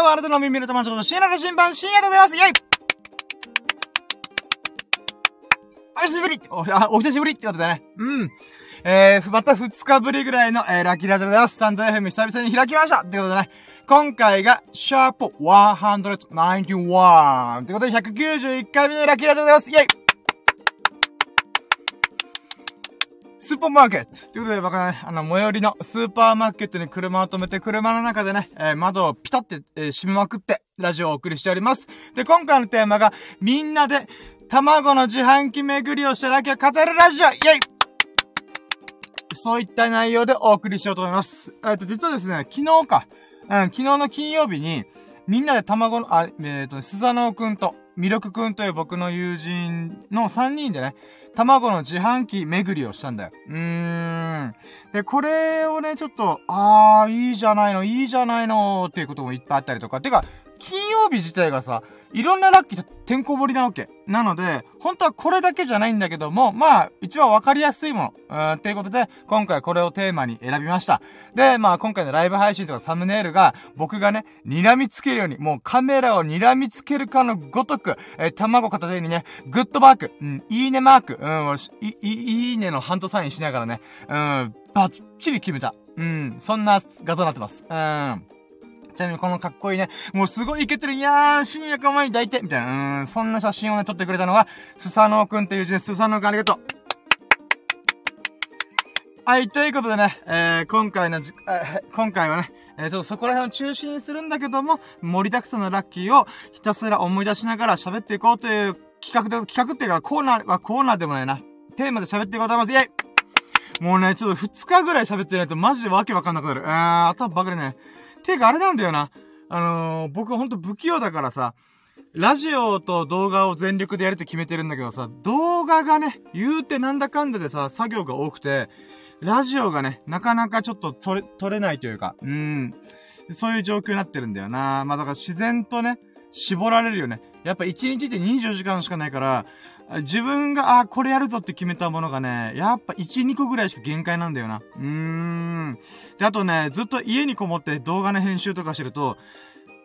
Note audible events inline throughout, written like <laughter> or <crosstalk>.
ばんは、あなたの耳の友達こと深夜の新版、深夜でございますイェイお久しぶりお、あ、お久しぶりってことでね。うん。えー、また2日ぶりぐらいの、えー、ラッキーラジオでございます。スタンド FM 久々に開きましたってことでね。今回が、シャープ191ってことで191回目のラッキーラジオでございますイェイスーパーマーケットということで、僕はね、あの、最寄りのスーパーマーケットに車を止めて、車の中でね、えー、窓をピタって、えー、閉めまくって、ラジオをお送りしております。で、今回のテーマが、みんなで、卵の自販機巡りをしただけ語るラジオイェイそういった内容でお送りしようと思います。えっ、と、実はですね、昨日か、うん、昨日の金曜日に、みんなで卵の、あ、えっ、ー、と、スザノオくんと、ミルクくんという僕の友人の3人でね、卵の自販機巡りをしたんだよ。うーん。で、これをね、ちょっと、あー、いいじゃないの、いいじゃないの、っていうこともいっぱいあったりとか。てか、金曜日自体がさ、いろんなラッキーとてんこ盛りなわけ。なので、本当はこれだけじゃないんだけども、まあ、一番わかりやすいもの。うん、っていうことで、今回これをテーマに選びました。で、まあ、今回のライブ配信とかサムネイルが、僕がね、睨みつけるように、もうカメラを睨みつけるかのごとく、えー、卵片手にね、グッドマーク、うん、いいねマーク、うん、い、い、いいねのハントサインしながらね、うん、バッチリ決めた。うん、そんな画像になってます。うん。ちなみにこのかっこいいね、もうすごいイケてる、いやー、深夜かまに抱いて、みたいな、うん、そんな写真をね、撮ってくれたのが、スサノーくんっていう字です。スサノーくんありがとう。はい、ということでね、えー、今回のじ、えー、今回はね、えー、ちょっとそこら辺を中心にするんだけども、盛りだくさんのラッキーをひたすら思い出しながら喋っていこうという企画で、企画っていうかコーナーはコーナーでもないな。テーマで喋っていこうと思います。イェイもうね、ちょっと2日ぐらい喋ってないとマジでわけわかんなくなる。あー、頭ばかりね。ていうかあれなんだよな。あのー、僕ほんと不器用だからさ、ラジオと動画を全力でやるって決めてるんだけどさ、動画がね、言うてなんだかんだでさ、作業が多くて、ラジオがね、なかなかちょっと撮れ、撮れないというか、うん。そういう状況になってるんだよな。まあだから自然とね、絞られるよね。やっぱ1日って24時間しかないから、自分が、あ、これやるぞって決めたものがね、やっぱ1、2個ぐらいしか限界なんだよな。うーん。で、あとね、ずっと家にこもって動画の編集とかしてると、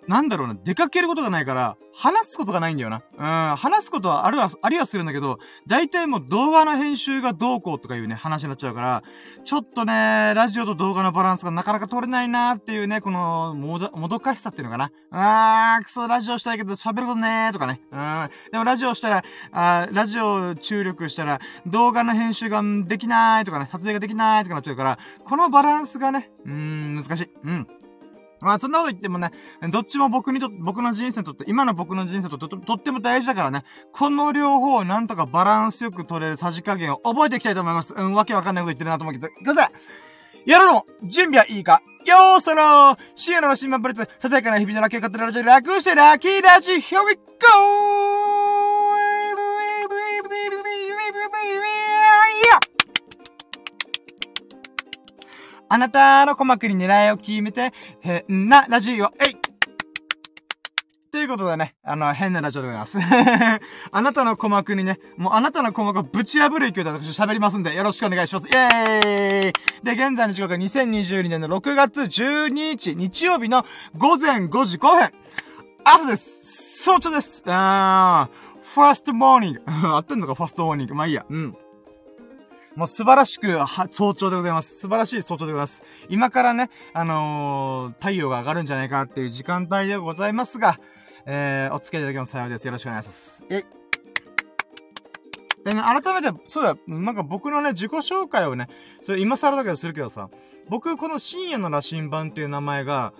なんだろうな、出かけることがないから、話すことがないんだよな。うん、話すことはあるは、ありはするんだけど、大体もう動画の編集がどうこうとかいうね、話になっちゃうから、ちょっとね、ラジオと動画のバランスがなかなか取れないなーっていうね、この、もど、もどかしさっていうのかな。あー、くそ、ラジオしたいけど喋ることねーとかね。うん。でもラジオしたら、あラジオ注力したら、動画の編集ができないとかね、撮影ができないとかなっちゃうから、このバランスがね、うーん、難しい。うん。まあ、そんなこと言ってもね、どっちも僕にと、僕の人生にとって、今の僕の人生とととっても大事だからね、この両方をなんとかバランスよく取れるさじ加減を覚えていきたいと思います。うん、わけわかんないこと言ってるなと思うけど、くださいやるの準備はいいか？よーそろー。シエノの新版プレツ、ささやかな日々のラッキーを語るラジオ、楽してラッキーラジ、here we go! あなたの鼓膜に狙いを決めて、変なラジオ、えいということでね、あの、変なラジオでございます。<laughs> あなたの鼓膜にね、もうあなたの鼓膜をぶち破る勢いで私喋りますんで、よろしくお願いします。イェーイで、現在の時刻は2022年の6月12日、日曜日の午前5時5分。朝です早朝ですあー、 first morning。<laughs> 合ってんのか、 first morning。まあいいや。うん。もう素晴らしく、は、早朝でございます。素晴らしい早朝でございます。今からね、あのー、太陽が上がるんじゃないかっていう時間帯でございますが、えー、お付き合いいただきます幸いです。よろしくお願いします。えでね、改めて、そうだ、なんか僕のね、自己紹介をね、それ今更だけどするけどさ、僕、この深夜の羅針盤っていう名前が、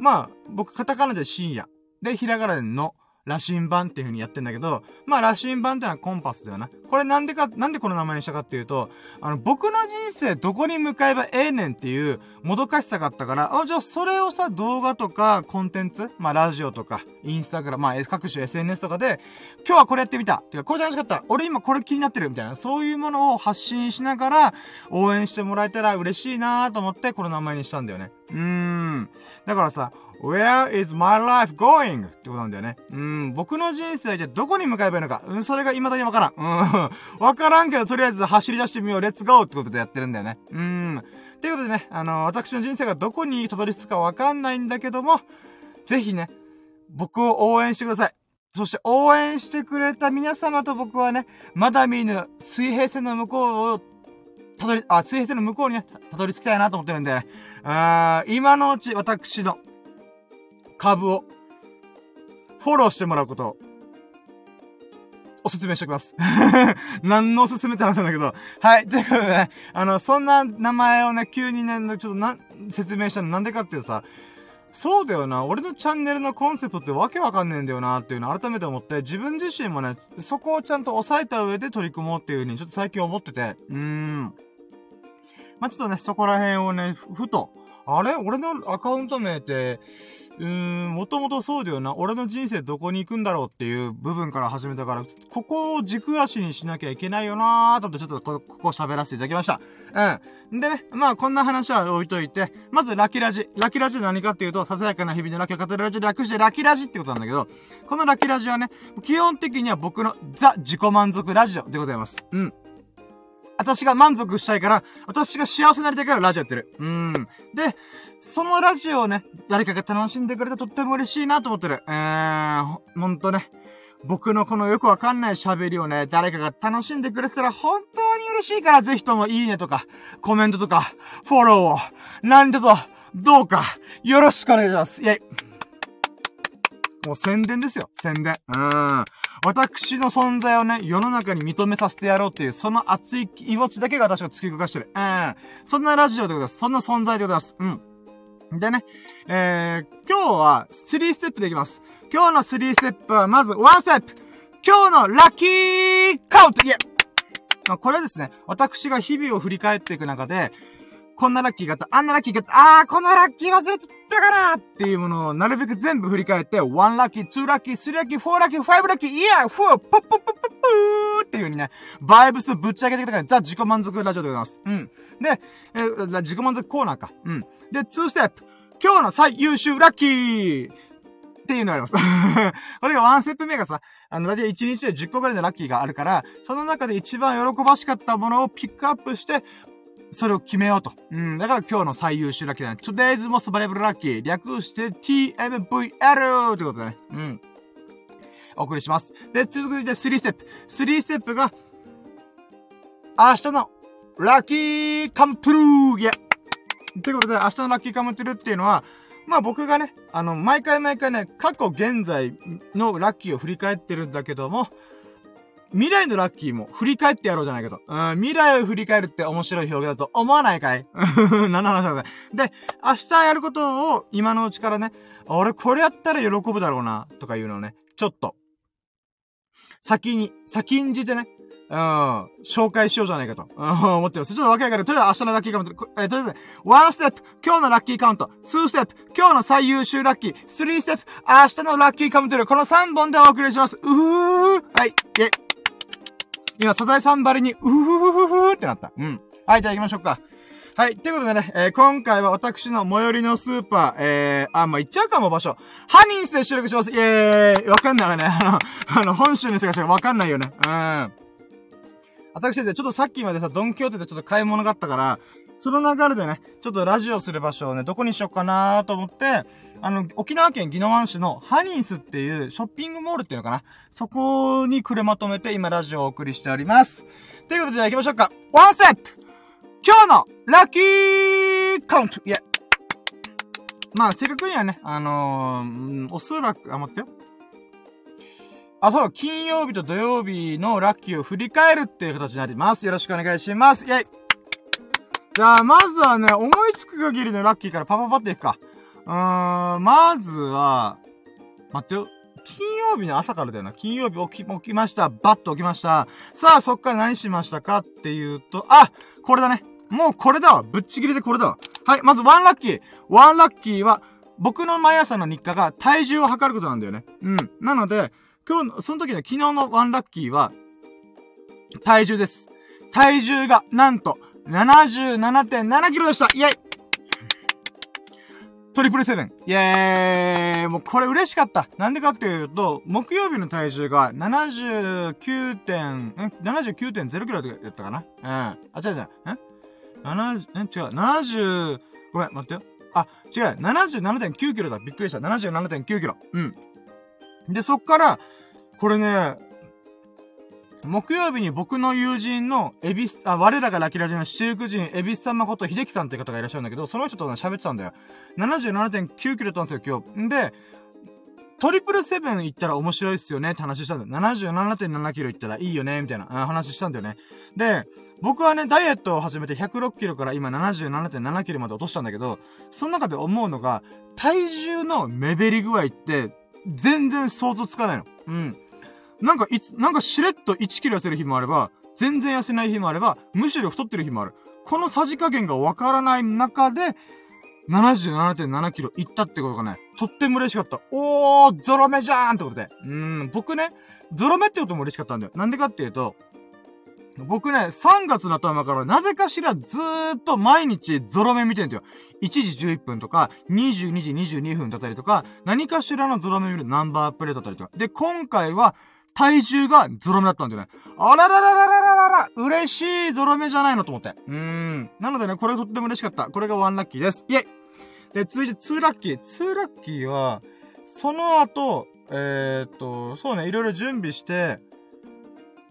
まあ、僕、カタカナで深夜。で、ひらがなでの、羅針盤っていう風にやってんだけど、まあ羅針盤ってのはコンパスだよな。これなんでか、なんでこの名前にしたかっていうと、あの、僕の人生どこに向かえばええねんっていうもどかしさがあったから、あ、じゃあそれをさ、動画とかコンテンツ、まあラジオとか、インスタグラム、まあ各種 SNS とかで、今日はこれやってみた。てか、これ楽しかった。俺今これ気になってる。みたいな、そういうものを発信しながら、応援してもらえたら嬉しいなと思って、この名前にしたんだよね。うーん。だからさ、Where is my life going? ってことなんだよね。うん、僕の人生じゃどこに向かえばいいのか。うん、それが未だにわからん。うん、<laughs> わからんけど、とりあえず走り出してみよう。レッツゴーってことでやってるんだよね。うん。ということでね、あの、私の人生がどこにたどり着くかわかんないんだけども、ぜひね、僕を応援してください。そして応援してくれた皆様と僕はね、まだ見ぬ水平線の向こうを、たどり、あ、水平線の向こうにね、たどり着きたいなと思ってるんで、あ今のうち私の株をフォローしてもらうことおすすめしておきます。<laughs> 何のおすすめって話なんだけど。はい。ということでね、あの、そんな名前をね、急にね、ちょっとな、説明したのなんでかっていうさ、そうだよな。俺のチャンネルのコンセプトってわけわかんねえんだよなっていうのを改めて思って、自分自身もね、そこをちゃんと押さえた上で取り組もうっていう風にちょっと最近思ってて、うーん。まあ、ちょっとね、そこら辺をね、ふと、あれ？俺のアカウント名って、うーん、もともとそうだよな。俺の人生どこに行くんだろうっていう部分から始めたから、ここを軸足にしなきゃいけないよなーと思ってちょっとここ喋らせていただきました。うん。でね、まあこんな話は置いといて、まずラキラジ。ラキラジ何かっていうと、ささやかな日々のラキを語るラジ略してラキラジってことなんだけど、このラキラジはね、基本的には僕のザ自己満足ラジオでございます。うん。私が満足したいから、私が幸せになりたいからラジオやってる。うん。で、そのラジオをね、誰かが楽しんでくれてとっても嬉しいなと思ってる。えー、ほんとね。僕のこのよくわかんない喋りをね、誰かが楽しんでくれてたら本当に嬉しいから、ぜひともいいねとか、コメントとか、フォローを、何卒、どうか、よろしくお願いします。イェイ。もう宣伝ですよ。宣伝。うん。私の存在をね、世の中に認めさせてやろうっていう、その熱い気持ちだけが私を突き動かしてる。うん。そんなラジオでございます。そんな存在でございます。うん。でね、えー、今日は3ステップでいきます。今日の3ステップはまず1ステップ。今日のラッキーカウント。イエま、これですね、私が日々を振り返っていく中で、こんなラッキーがあった、あんなラッキーがあった、あー、このラッキー忘れちゃった。かなっていうものをなるべく全部振り返って、1ラッキー、2ラッキー、3ラッキー、4ラッキー、5ラッキー、イヤー、フー、ポッポッポッポッポーっていう風にね、バイブスぶっち上げてきたから、ザ・自己満足ラジオでございます。うん。で、えー、自己満足コーナーか。うん。で、2ステップ。今日の最優秀ラッキーっていうのがあります。<laughs> これがワンステップ目がさ、あの、だいたい1日で10個ぐらいのラッキーがあるから、その中で一番喜ばしかったものをピックアップして、それを決めようと。うん。だから今日の最優秀ラッキーだね。Today's most valuable lucky. 略して TMVL! ってことだね。うん。お送りします。で、続いて3ステップ。3ステップが、明日のラッキーカムトゥルーイェということで、明日のラッキーカムトゥルーっていうのは、まあ僕がね、あの、毎回毎回ね、過去現在のラッキーを振り返ってるんだけども、未来のラッキーも振り返ってやろうじゃないかと。うん、未来を振り返るって面白い表現だと思わないかい？<laughs> 何の話だで、明日やることを今のうちからね、俺これやったら喜ぶだろうな、とかいうのをね、ちょっと、先に、先んじてね、うん、紹介しようじゃないかと、うん、思ってます。ちょっとわけわかる。とりあえず明日のラッキーカウント、えー、とりあえず、1ステップ、今日のラッキーカウント、2ステップ、今日の最優秀ラッキー、3ステップ、明日のラッキーカウント、この3本でお送りします。うふーはい、イェイ。今、サザエさんばりに、うふふふふってなった。うん。はい、じゃあ行きましょうか。はい。ということでね、えー、今回は私の最寄りのスーパー、えー、あ、まあ、行っちゃうかも場所。ハニースで収録します。イェーイわかんないわね。<laughs> あの、あの、本州の人がしかわかんないよね。うん。私ですね、ちょっとさっきまでさ、ドンキョーテでちょっと買い物があったから、その流れでね、ちょっとラジオする場所をね、どこにしようかなと思って、あの、沖縄県宜野湾市のハニースっていうショッピングモールっていうのかな？そこに車止めて今ラジオをお送りしております。ということで行きましょうか。ワンステップ今日のラッキーカウントイェまあ、正確にはね、あのー、おそらく、あ、待ってよ。あ、そう、金曜日と土曜日のラッキーを振り返るっていう形になります。よろしくお願いします。イェイじゃあ、まずはね、思いつく限りのラッキーからパパパっていくか。うーん、まずは、待ってよ。金曜日の朝からだよな。金曜日起き、起きました。バッと起きました。さあ、そっから何しましたかっていうと、あこれだね。もうこれだわ。ぶっちぎりでこれだわ。はい、まずワンラッキー。ワンラッキーは、僕の毎朝の日課が体重を測ることなんだよね。うん。なので、今日の、その時の昨日のワンラッキーは、体重です。体重が、なんと、77.7キロでしたイェイトリプルセブン。イェーイもうこれ嬉しかった。なんでかっていうと、木曜日の体重が79点、ん ?79.0 キロだったかな？うん。あ、違う違う。ん ?70、ん違う。70、ごめん、待ってよ。あ、違う、77.9キロだ。びっくりした。77.9キロ。うん。で、そっから、これね、木曜日に僕の友人の、エビス、あ、我らがラキラジの七福神、エビスさん誠秀樹さんっていう方がいらっしゃるんだけど、その人と、喋ってたんだよ。77.9キロだったんですよ、今日。んで、トリプルセブン行ったら面白いっすよねって話したんだよ。77.7キロ行ったらいいよねみたいな話したんだよね。で、僕はね、ダイエットを始めて106キロから今77.7キロまで落としたんだけど、その中で思うのが、体重の目減り具合って、全然想像つかないの。うん。なんかいつ、なんかしれっと1キロ痩せる日もあれば、全然痩せない日もあれば、むしろ太ってる日もある。このさじ加減がわからない中で、77.7キロいったってことがね、とっても嬉しかった。おー、ゾロ目じゃーんってことで。うん、僕ね、ゾロ目ってことも嬉しかったんだよ。なんでかっていうと、僕ね、3月の頭からなぜかしらずーっと毎日ゾロ目見てんだよ。1時11分とか、22時22分だったりとか、何かしらのゾロ目見るナンバープレイだったりとか。で、今回は、体重がゾロ目だったんだよね。あらららららららら嬉しいゾロ目じゃないのと思って。うーん。なのでね、これとっても嬉しかった。これがワンラッキーです。イェイで、続いてツーラッキー。ツーラッキーは、その後、えー、っと、そうね、いろいろ準備して、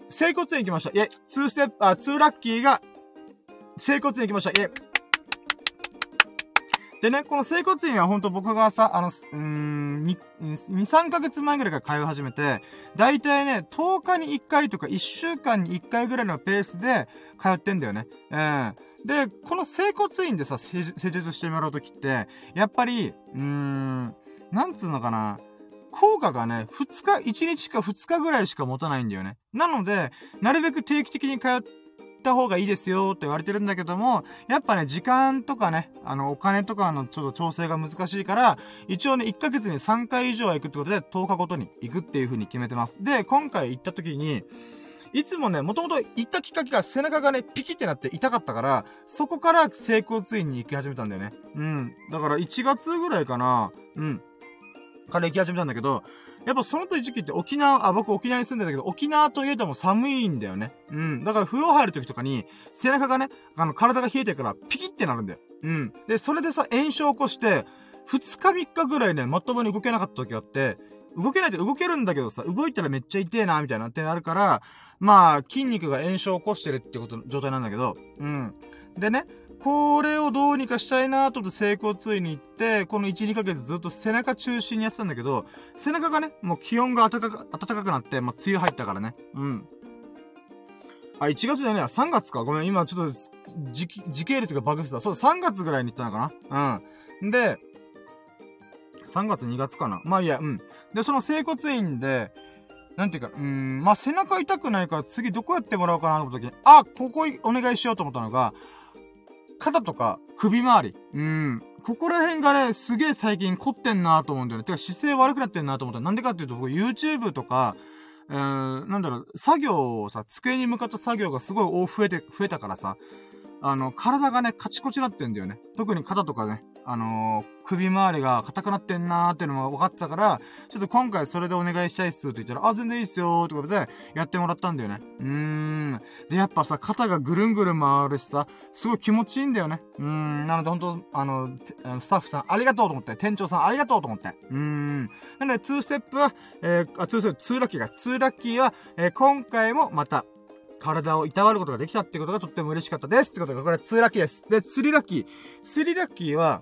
整骨院行きました。イェイツーステップ、あ、ツーラッキーが、整骨院行きました。イェイでね、この整骨院はほんと僕がさ、あの、うーん、2、3ヶ月前ぐらいから通い始めて、だいたいね、10日に1回とか1週間に1回ぐらいのペースで通ってんだよね。うん。で、この整骨院でさ、施術してもらうときって、やっぱり、うーん、なんつうのかな。効果がね、2日、1日か2日ぐらいしか持たないんだよね。なので、なるべく定期的に通ってた方がいいですよって言われてるんだけども、やっぱね、時間とかね、あの、お金とかのちょっと調整が難しいから、一応ね、1ヶ月に3回以上は行くってことで、10日ごとに行くっていう風に決めてます。で、今回行った時に、いつもね、もともと行ったきっかけが背中がね、ピキってなって痛かったから、そこから整骨院に行き始めたんだよね。うん。だから1月ぐらいかな。うん。から行き始めたんだけど、やっぱその時期って沖縄、あ、僕沖縄に住んでたけど、沖縄といえども寒いんだよね。うん。だから風呂入る時とかに、背中がね、あの、体が冷えてるからピキってなるんだよ。うん。で、それでさ、炎症を起こして、2日3日ぐらいね、まともに動けなかった時があって、動けないと動けるんだけどさ、動いたらめっちゃ痛えな、みたいなってなるから、まあ、筋肉が炎症を起こしてるってこと、状態なんだけど、うん。でね、これをどうにかしたいなと思って整骨院に行って、この1、2ヶ月ずっと背中中心にやってたんだけど、背中がね、もう気温が暖かく、暖かくなって、まあ、梅雨入ったからね。うん。あ、1月じゃねえ、3月か。ごめん、今ちょっと、時、時系列がバグってた。そう、3月ぐらいに行ったのかな。うん。で、3月2月かな。まあいいや、うん。で、その整骨院で、なんていうか、うん、まあ、背中痛くないから次どこやってもらおうかなと思った時に、あ、ここお願いしようと思ったのが、肩とか首周り。うん。ここら辺がね、すげえ最近凝ってんなと思うんだよね。てか姿勢悪くなってんなと思ったなんでかっていうと僕 YouTube とか、えー、なんだろう、作業をさ、机に向かった作業がすごい増えて、増えたからさ、あの、体がね、カチコチなってんだよね。特に肩とかね、あのー、首周りが硬くなってんなーっていうのも分かってたから、ちょっと今回それでお願いしたいっすって言ったら、あ、全然いいっすよーってことで、やってもらったんだよね。うーん。で、やっぱさ、肩がぐるんぐるん回るしさ、すごい気持ちいいんだよね。うーん。なので本当あの、スタッフさんありがとうと思って、店長さんありがとうと思って。うーん。なので、2ステップは、えー、あ、2ステップ、2ラッキーが、2ラッキーは、えー、今回もまた、体をいたわることができたってことがとっても嬉しかったです。ってことで、これは2ラッキーです。で、3ラッキー。3ラッキーは、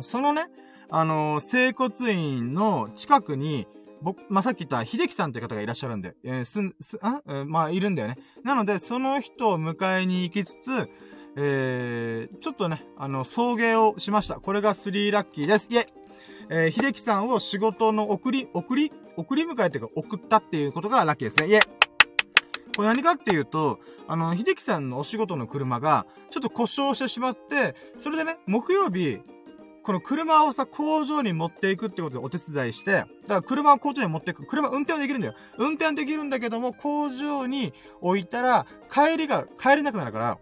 そのね、あのー、整骨院の近くに、僕、まあ、さっき言った秀樹さんって方がいらっしゃるんで、えー、すん、す、あ、えー、まあ、いるんだよね。なので、その人を迎えに行きつつ、えー、ちょっとね、あの、送迎をしました。これが3ラッキーです。イェイえー、秀樹さんを仕事の送り、送り、送り迎えっていうか送ったっていうことがラッキーですね。イェイこれ何かっていうと、あの、秀樹さんのお仕事の車が、ちょっと故障してしまって、それでね、木曜日、この車をさ、工場に持っていくってことでお手伝いして、だから車を工場に持っていく。車運転はできるんだよ。運転はできるんだけども、工場に置いたら、帰りが、帰れなくなるから、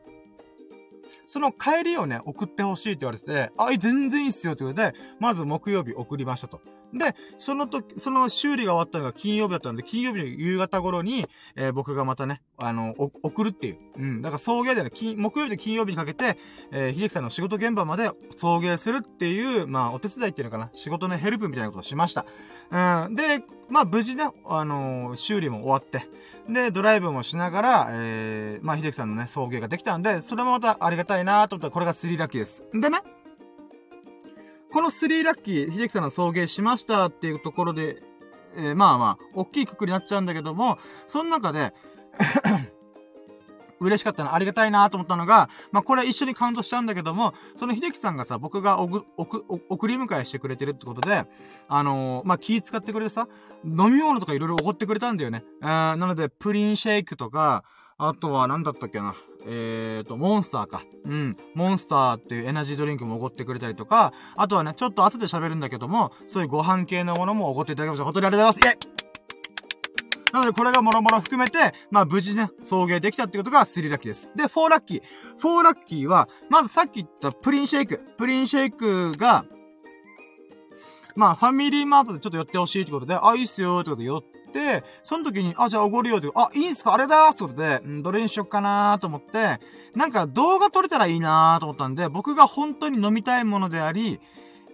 その帰りをね、送ってほしいって言われてて、あ、全然いいっすよって言われて、まず木曜日送りましたと。で、その時、その修理が終わったのが金曜日だったんで、金曜日の夕方頃に、えー、僕がまたね、あの、送るっていう。うん。だから送迎でね、木曜日と金曜日にかけて、えー、秀樹さんの仕事現場まで送迎するっていう、まあ、お手伝いっていうのかな。仕事のヘルプみたいなことをしました。うん。で、まあ、無事ね、あのー、修理も終わって、で、ドライブもしながら、えー、まあ、秀樹さんのね、送迎ができたんで、それもまたありがたいなと思ったら、これが3ラッキーです。でね、この3ラッキー、秀樹さんの送迎しましたっていうところで、えー、まあまあ、大きいくくりになっちゃうんだけども、その中で <clears throat> 嬉しかったな、ありがたいなと思ったのが、まあ、これ一緒にカウントしちゃうんだけども、その秀樹さんがさ、僕がおぐ、おく、送り迎えしてくれてるってことで、あのー、まあ、気使ってくれてさ、飲み物とかいろいろおごってくれたんだよね。えー、なので、プリンシェイクとか、あとは何だったっけな。えーと、モンスターか。うん。モンスターっていうエナジードリンクもおごってくれたりとか、あとはね、ちょっと後で喋るんだけども、そういうご飯系のものもおごっていただきました。本当にありがとうございます。イェイなので、これがもろもろ含めて、まあ、無事ね、送迎できたってことが3ラッキーです。で、4ラッキー。4ラッキーは、まずさっき言ったプリンシェイク。プリンシェイクが、まあ、ファミリーマートでちょっと寄ってほしいってことで、あ、いいっすよってことで寄って、その時に、あ、じゃあおごるよって、あ、いいんすかあれだーってことで、んどれにしよっかなーと思って、なんか動画撮れたらいいなーと思ったんで、僕が本当に飲みたいものであり、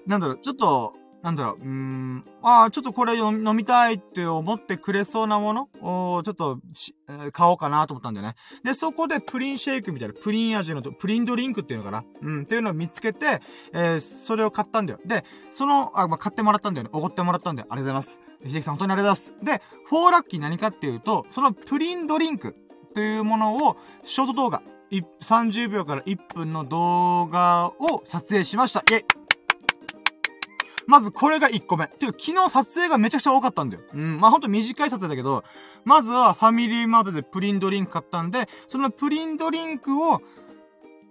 なんだろう、ちょっと、なんだろう、うーん、ああ、ちょっとこれ飲みたいって思ってくれそうなもの？を、ちょっとえ、買おうかなと思ったんだよね。で、そこでプリンシェイクみたいな、プリン味の、プリンドリンクっていうのかな？うん、っていうのを見つけて、えー、それを買ったんだよ。で、その、あ、まあ、買ってもらったんだよね。おごってもらったんだよ。ありがとうございます。秀樹さん、本当にありがとうございます。で、フォーラッキー何かっていうと、そのプリンドリンクというものを、ショート動画、30秒から1分の動画を撮影しました。イェイまずこれが1個目。ていうか昨日撮影がめちゃくちゃ多かったんだよ。うん。まあ、ほんと短い撮影だけど、まずはファミリーマートでプリンドリンク買ったんで、そのプリンドリンクを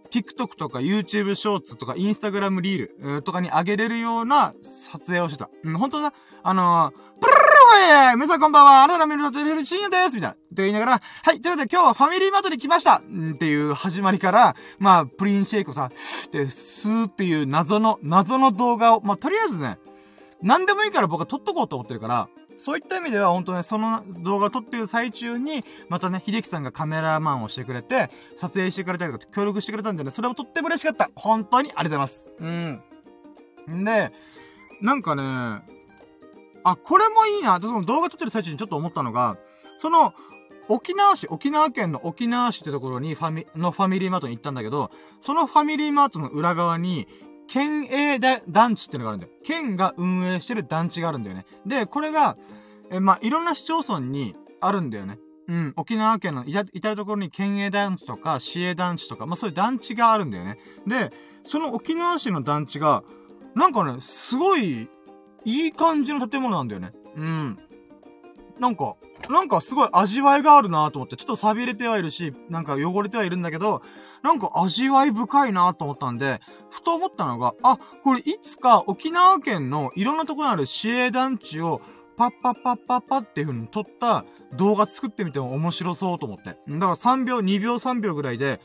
TikTok とか YouTube ショーツとか Instagram リールとかに上げれるような撮影をしてた。うん、本当だ、あのー、プルルル皆さんこんばんはあなたの見るのテレビ深夜ですみたいな。って言いながら、はい、ということで今日はファミリーマートに来ましたっていう始まりから、まあ、プリンシェイクをさ、で、スーっていう謎の、謎の動画を、まあ、とりあえずね、何でもいいから僕は撮っとこうと思ってるから、そういった意味では本当ね、その動画撮ってる最中に、またね、秀樹さんがカメラマンをしてくれて、撮影してくれたりとか協力してくれたんでね、それもとっても嬉しかった。本当にありがとうございます。うん。んで、なんかね、あ、これもいいな、その動画撮ってる最中にちょっと思ったのが、その、沖縄市、沖縄県の沖縄市ってところにファミ、のファミリーマートに行ったんだけど、そのファミリーマートの裏側に、県営団地ってのがあるんだよ。県が運営してる団地があるんだよね。で、これが、え、まあ、いろんな市町村にあるんだよね。うん、沖縄県の至るところに県営団地とか市営団地とか、まあ、そういう団地があるんだよね。で、その沖縄市の団地が、なんかね、すごい、いい感じの建物なんだよね。うん。なんか、なんかすごい味わいがあるなと思って、ちょっと錆びれてはいるし、なんか汚れてはいるんだけど、なんか味わい深いなと思ったんで、ふと思ったのが、あ、これいつか沖縄県のいろんなところにある市営団地を、パッパッパッパッパっていう風に撮った動画作ってみても面白そうと思って。だから3秒、2秒3秒ぐらいで、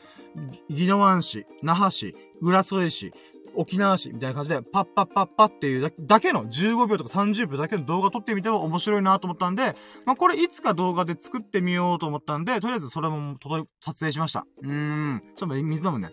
宜野湾市、那覇市、浦添市、沖縄市みたいな感じで、パッパッパッパっていうだけの15秒とか30秒だけの動画撮ってみても面白いなと思ったんで、まあ、これいつか動画で作ってみようと思ったんで、とりあえずそれも撮影しました。うーん。ちょっと水飲むね。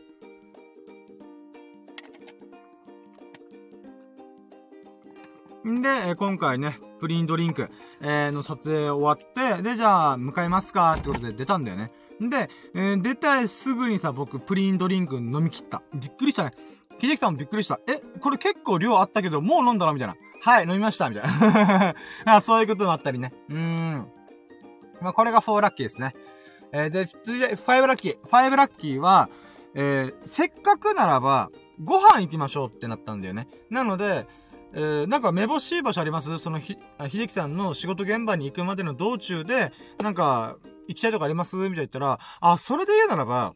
んで、今回ね、プリンドリンク、えー、の撮影終わって、で、じゃあ、向かいますかってことで出たんだよね。で、えー、出たすぐにさ、僕、プリンドリンク飲み切った。びっくりしたね。秀樹さんもびっくりした。え、これ結構量あったけど、もう飲んだのみたいな。はい、飲みましたみたいな。<laughs> そういうこともあったりね。うーん。まあ、これが4ラッキーですね。えー、で、続いて5ラッキー。5ラッキーは、えー、せっかくならば、ご飯行きましょうってなったんだよね。なので、えー、なんかめぼしい場所あります？そのひ、秀樹さんの仕事現場に行くまでの道中で、なんか、行きたいとこあります？みたいな言ったら、あ、それで言うならば、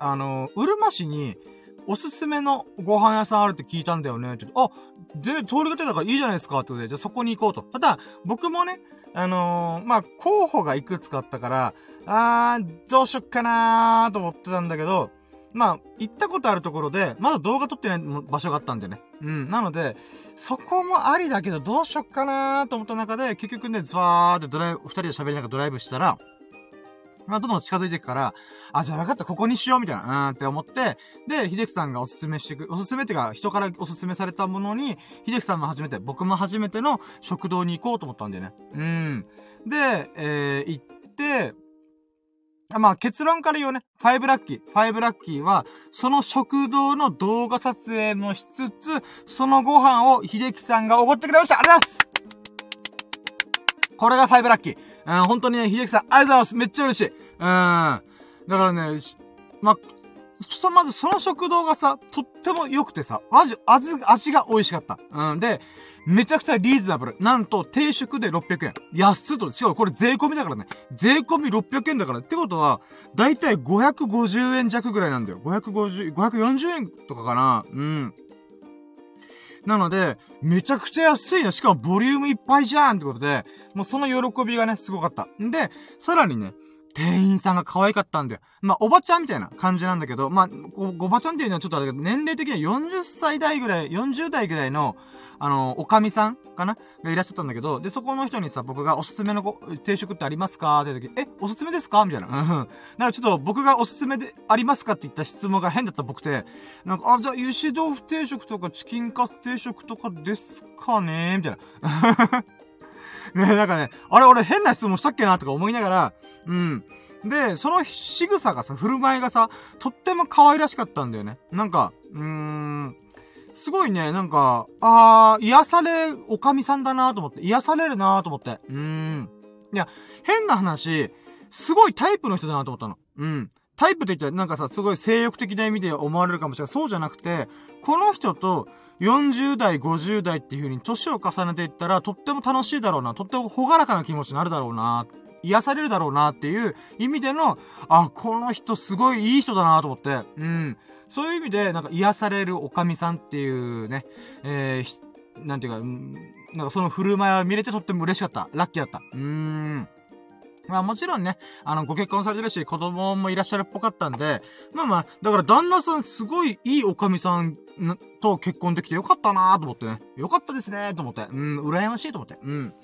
あの、うるま市に、おすすめのご飯屋さんあるって聞いたんだよね。ちょっと、あ、で、通りがてだからいいじゃないですかってことで、じゃあそこに行こうと。ただ、僕もね、あのー、まあ、候補がいくつかあったから、あー、どうしよっかなーと思ってたんだけど、まあ、行ったことあるところで、まだ動画撮ってない場所があったんでね。うん。なので、そこもありだけど、どうしよっかなーと思った中で、結局ね、ズワーってドライブ、二人で喋りながらドライブしたら、まあ、どんどん近づいていくから、あ、じゃあ分かった、ここにしよう、みたいな、うんって思って、で、秀樹さんがおすすめしてく、おすすめっていうか、人からおすすめされたものに、秀樹さんも初めて、僕も初めての食堂に行こうと思ったんだよね。うん。で、えー、行って、まあ結論から言うね、ファイブラッキー。ファイブラッキーは、その食堂の動画撮影もしつつ、そのご飯を秀樹さんがおごってくれましたありがとうございますこれがファイブラッキー。うん、本当にね、秀樹さん、ありがとうございますめっちゃ嬉しい。うん。だからね、ま、そ、まずその食堂がさ、とっても良くてさ、マジ、味、味が美味しかった。うん。で、めちゃくちゃリーズナブル。なんと、定食で600円。安っと。しかもこれ税込みだからね。税込み600円だから。ってことは、だいたい550円弱ぐらいなんだよ。550、540円とかかな。うん。なので、めちゃくちゃ安いな。しかもボリュームいっぱいじゃんってことで、もうその喜びがね、すごかった。んで、さらにね、店員さんが可愛かったんだよ。まあ、おばちゃんみたいな感じなんだけど、まあ、おばちゃんっていうのはちょっとあれだけど、年齢的には40歳代ぐらい、40代ぐらいの、あの、おかみさんかな？がいらっしゃったんだけど、で、そこの人にさ、僕がおすすめの定食ってありますか？って時、え、おすすめですか？みたいな。うん。だかちょっと僕がおすすめでありますかって言った質問が変だった僕て、なんか、あ、じゃあ、油脂豆腐定食とかチキンカツ定食とかですかね？みたいな。<laughs> ね、なんかね、あれ俺変な質問したっけなとか思いながら、うん。で、その仕草がさ、振る舞いがさ、とっても可愛らしかったんだよね。なんか、うーん、すごいね、なんか、あー、癒され、おかみさんだなと思って、癒されるなと思って。うーん。いや、変な話、すごいタイプの人だなと思ったの。うん。タイプって言ったらなんかさ、すごい性欲的な意味で思われるかもしれない。そうじゃなくて、この人と40代、50代っていう風に年を重ねていったら、とっても楽しいだろうな。とってもほがらかな気持ちになるだろうな。癒されるだろうなっていう意味での、あ、この人すごいいい人だなと思って。うん。そういう意味で、なんか癒されるおかみさんっていうね、えー、なんていうか、なんかその振る舞いを見れてとっても嬉しかった。ラッキーだった。うーん。まあもちろんね、あの、ご結婚されてるし、子供もいらっしゃるっぽかったんで、まあまあ、だから旦那さんすごいいいおかみさんと結婚できてよかったなーと思ってね。よかったですねーと思って。うん、羨ましいと思って。うん。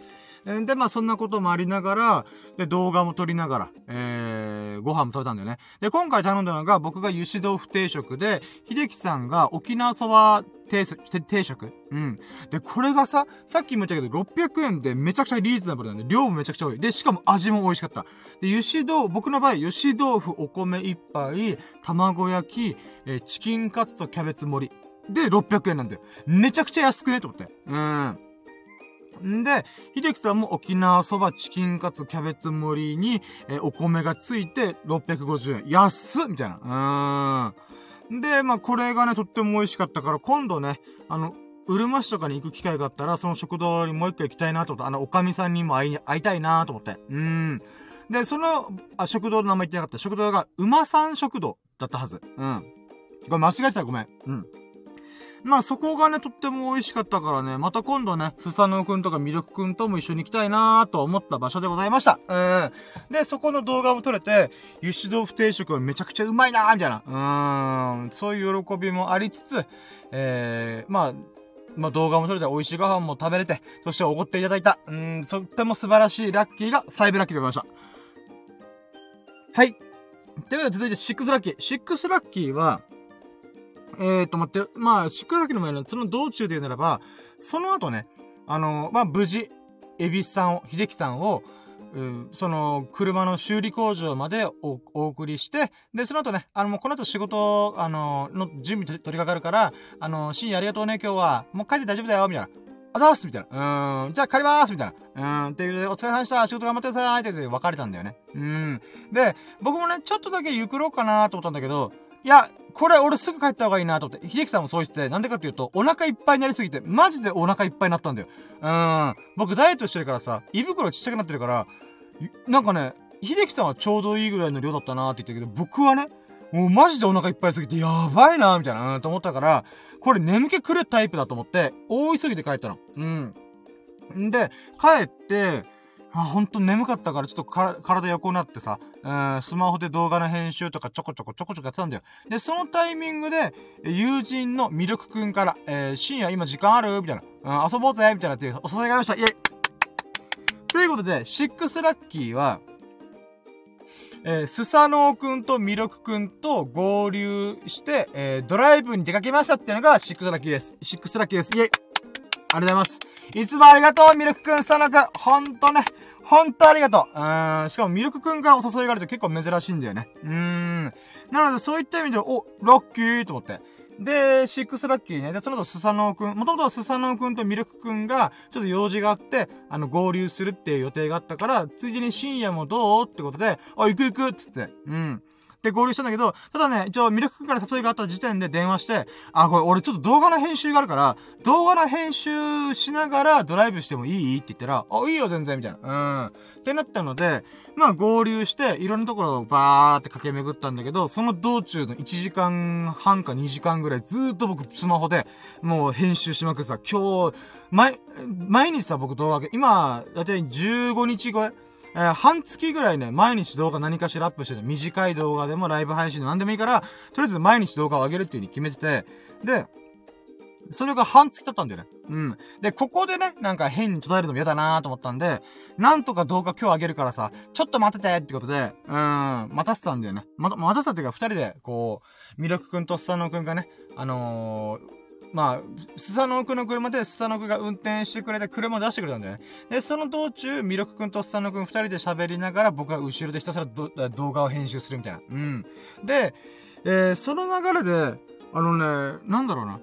で、まあそんなこともありながら、で、動画も撮りながら、えー、ご飯も食べたんだよね。で、今回頼んだのが、僕が油脂豆腐定食で、秀樹さんが沖縄そば定定食うん。で、これがさ、さっきも言ったけど、600円でめちゃくちゃリーズナブルなんで、量もめちゃくちゃ多い。で、しかも味も美味しかった。で、油脂豆腐、僕の場合、油脂豆腐お米1杯、卵焼き、えー、チキンカツとキャベツ盛り。で、600円なんだよ。めちゃくちゃ安くね？と思って。うん。んで、秀樹さんも沖縄そば、チキンカツ、キャベツ盛りに、えお米がついて650円。安っみたいな。うーん。で、まあ、これがね、とっても美味しかったから、今度ね、あの、うるま市とかに行く機会があったら、その食堂にもう一回行きたいなと思って、あの、おかみさんにも会い、会いたいなと思って。うん。で、その、あ、食堂の名前言ってなかった。食堂が、馬さん食堂だったはず。うん。これ間違えてたごめん。うん。まあそこがね、とっても美味しかったからね、また今度ね、スサノオくんとかミルクくんとも一緒に行きたいなーと思った場所でございました。うん。で、そこの動画も撮れて、油脂豆腐定食はめちゃくちゃうまいなーみたいな。うん。そういう喜びもありつつ、えー、まあ、まあ、動画も撮れて美味しいご飯も食べれて、そしておごっていただいた、うん、とっても素晴らしいラッキーが5ラッキーでございました。はい。ということで続いて6ラッキー。6ラッキーは、えーと、待って、まあ、宿泊の前の、その道中で言うならば、その後ね、あの、まあ、無事、エビスさんを、秀樹さんを、うん、その、車の修理工場までおお送りして、で、その後ね、あの、もうこの後仕事、あの、の準備取り掛かるから、あの、深夜ありがとうね、今日は。もう帰って大丈夫だよ、みたいな。あざーすみたいな。うん。じゃあ帰りまーすみたいな。うん。っていう、お疲れ様でした。仕事頑張ってください。って言って別れたんだよね。うん。で、僕もね、ちょっとだけゆくろうかなと思ったんだけど、いや、これ俺すぐ帰った方がいいなと思って、秀樹さんもそう言って、なんでかっていうと、お腹いっぱいになりすぎて、マジでお腹いっぱいになったんだよ。うん。僕ダイエットしてるからさ、胃袋ちっちゃくなってるから、なんかね、秀樹さんはちょうどいいぐらいの量だったなって言ったけど、僕はね、もうマジでお腹いっぱいすぎて、やばいなみたいな、うん、と思ったから、これ眠気来るタイプだと思って、大急ぎで帰ったの。うん。んで、帰って、あ、ほんと眠かったからちょっと体横になってさ、うん、スマホで動画の編集とかちょこちょこちょこちょこやってたんだよ。で、そのタイミングで、友人のミルクくんから、えー、深夜今時間ある？みたいな。うん、遊ぼうぜ？みたいなっていうお誘いがありました。イェイということで、シックスラッキーは、えー、スサノオくんとミルクくんと合流して、えー、ドライブに出かけましたっていうのがシックスラッキーです。シックスラッキーです。イェイありがとうございます。いつもありがとう、ミルクくん、サノオくん。ほんとね。ほんとありがとう。うん。しかもミルクくんからお誘いがあると結構珍しいんだよね。うーん。なのでそういった意味で、お、ラッキーと思って。で、シックスラッキーね。で、その後、スサノオくん、もともとスサノオくんとミルクくんが、ちょっと用事があって、あの、合流するっていう予定があったから、ついでに深夜もどうってことで、あ、行く行くっつって、うん。で、合流したんだけど、ただね、一応、ミルクから誘いがあった時点で電話して、あ、これ、俺ちょっと動画の編集があるから、動画の編集しながらドライブしてもいい？って言ったら、あ、いいよ、全然、みたいな。うん。ってなったので、まあ合流して、いろんなところをバーって駆け巡ったんだけど、その道中の1時間半か2時間ぐらいずっと僕スマホでもう編集しまくってさ、今日、毎、毎日さ、僕動画、今、だいたい15日超え？えー、半月ぐらいね、毎日動画何かしらアップしてて、短い動画でもライブ配信で何でもいいから、とりあえず毎日動画を上げるっていう風に決めてて、で、それが半月経ったんだよね。うん。で、ここでね、なんか変に途絶えるのも嫌だなと思ったんで、なんとか動画今日上げるからさ、ちょっと待っててってことで、うん、待たせたんだよね。ま、待たせたっていうか、二人で、こう、ミルクくんとスサノくんがね、あのー、まあ、スサノオくんの車でスサノオくんが運転してくれて車を出してくれたんだよね。で、その道中、ミルクくんとスサノオくん二人で喋りながら僕が後ろでひたすら動画を編集するみたいな。うん。で、えー、その流れで、あのね、なんだろうな。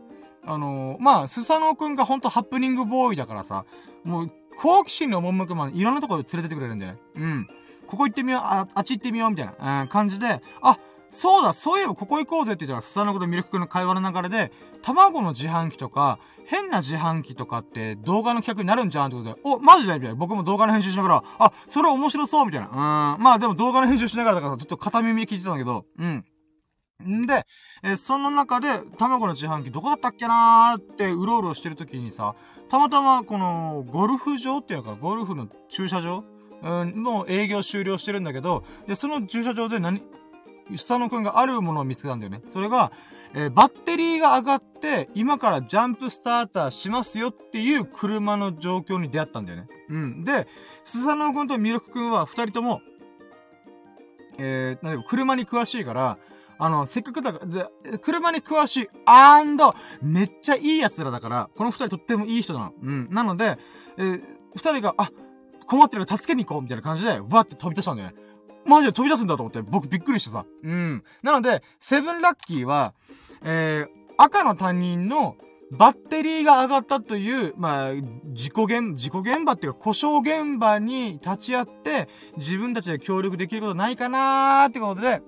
あのー、まあ、スサノオくんがほんとハプニングボーイだからさ、もう、好奇心の赴くまでいろんなところ連れてってくれるんだよね。うん。ここ行ってみよう、あ、あっち行ってみよう、みたいな、うん、感じで、あ、そうだ、そういえばここ行こうぜって言ったら、スサノオとミルクくんの会話の流れで、卵の自販機とか、変な自販機とかって動画の企画になるんじゃんってことで、お、マジでみたいな。僕も動画の編集しながら、あ、それ面白そうみたいな。うん。まあでも動画の編集しながらだから、ちょっと片耳聞いてたんだけど、うん。んで、えその中で、卵の自販機どこだったっけなーってうろうろしてる時にさ、たまたまこの、ゴルフ場っていうか、ゴルフの駐車場うん、もう営業終了してるんだけど、で、その駐車場で何、スタノくんがあるものを見つけたんだよね。それが、えー、バッテリーが上がって、今からジャンプスターターしますよっていう車の状況に出会ったんだよね。うん。で、スサノくんとミルクくんは二人とも、えー、なん車に詳しいから、あの、せっかくだから、車に詳しい、アンド、めっちゃいい奴らだから、この二人とってもいい人なの。うん。なので、えー、二人が、あ、困ってるから助けに行こうみたいな感じで、わって飛び出したんだよね。マジで飛び出すんだと思って、僕びっくりしてさ。うん。なので、セブンラッキーは、えー、赤の他人のバッテリーが上がったという、まあ、事故現、事故現場っていうか故障現場に立ち会って、自分たちで協力できることないかなーってことで、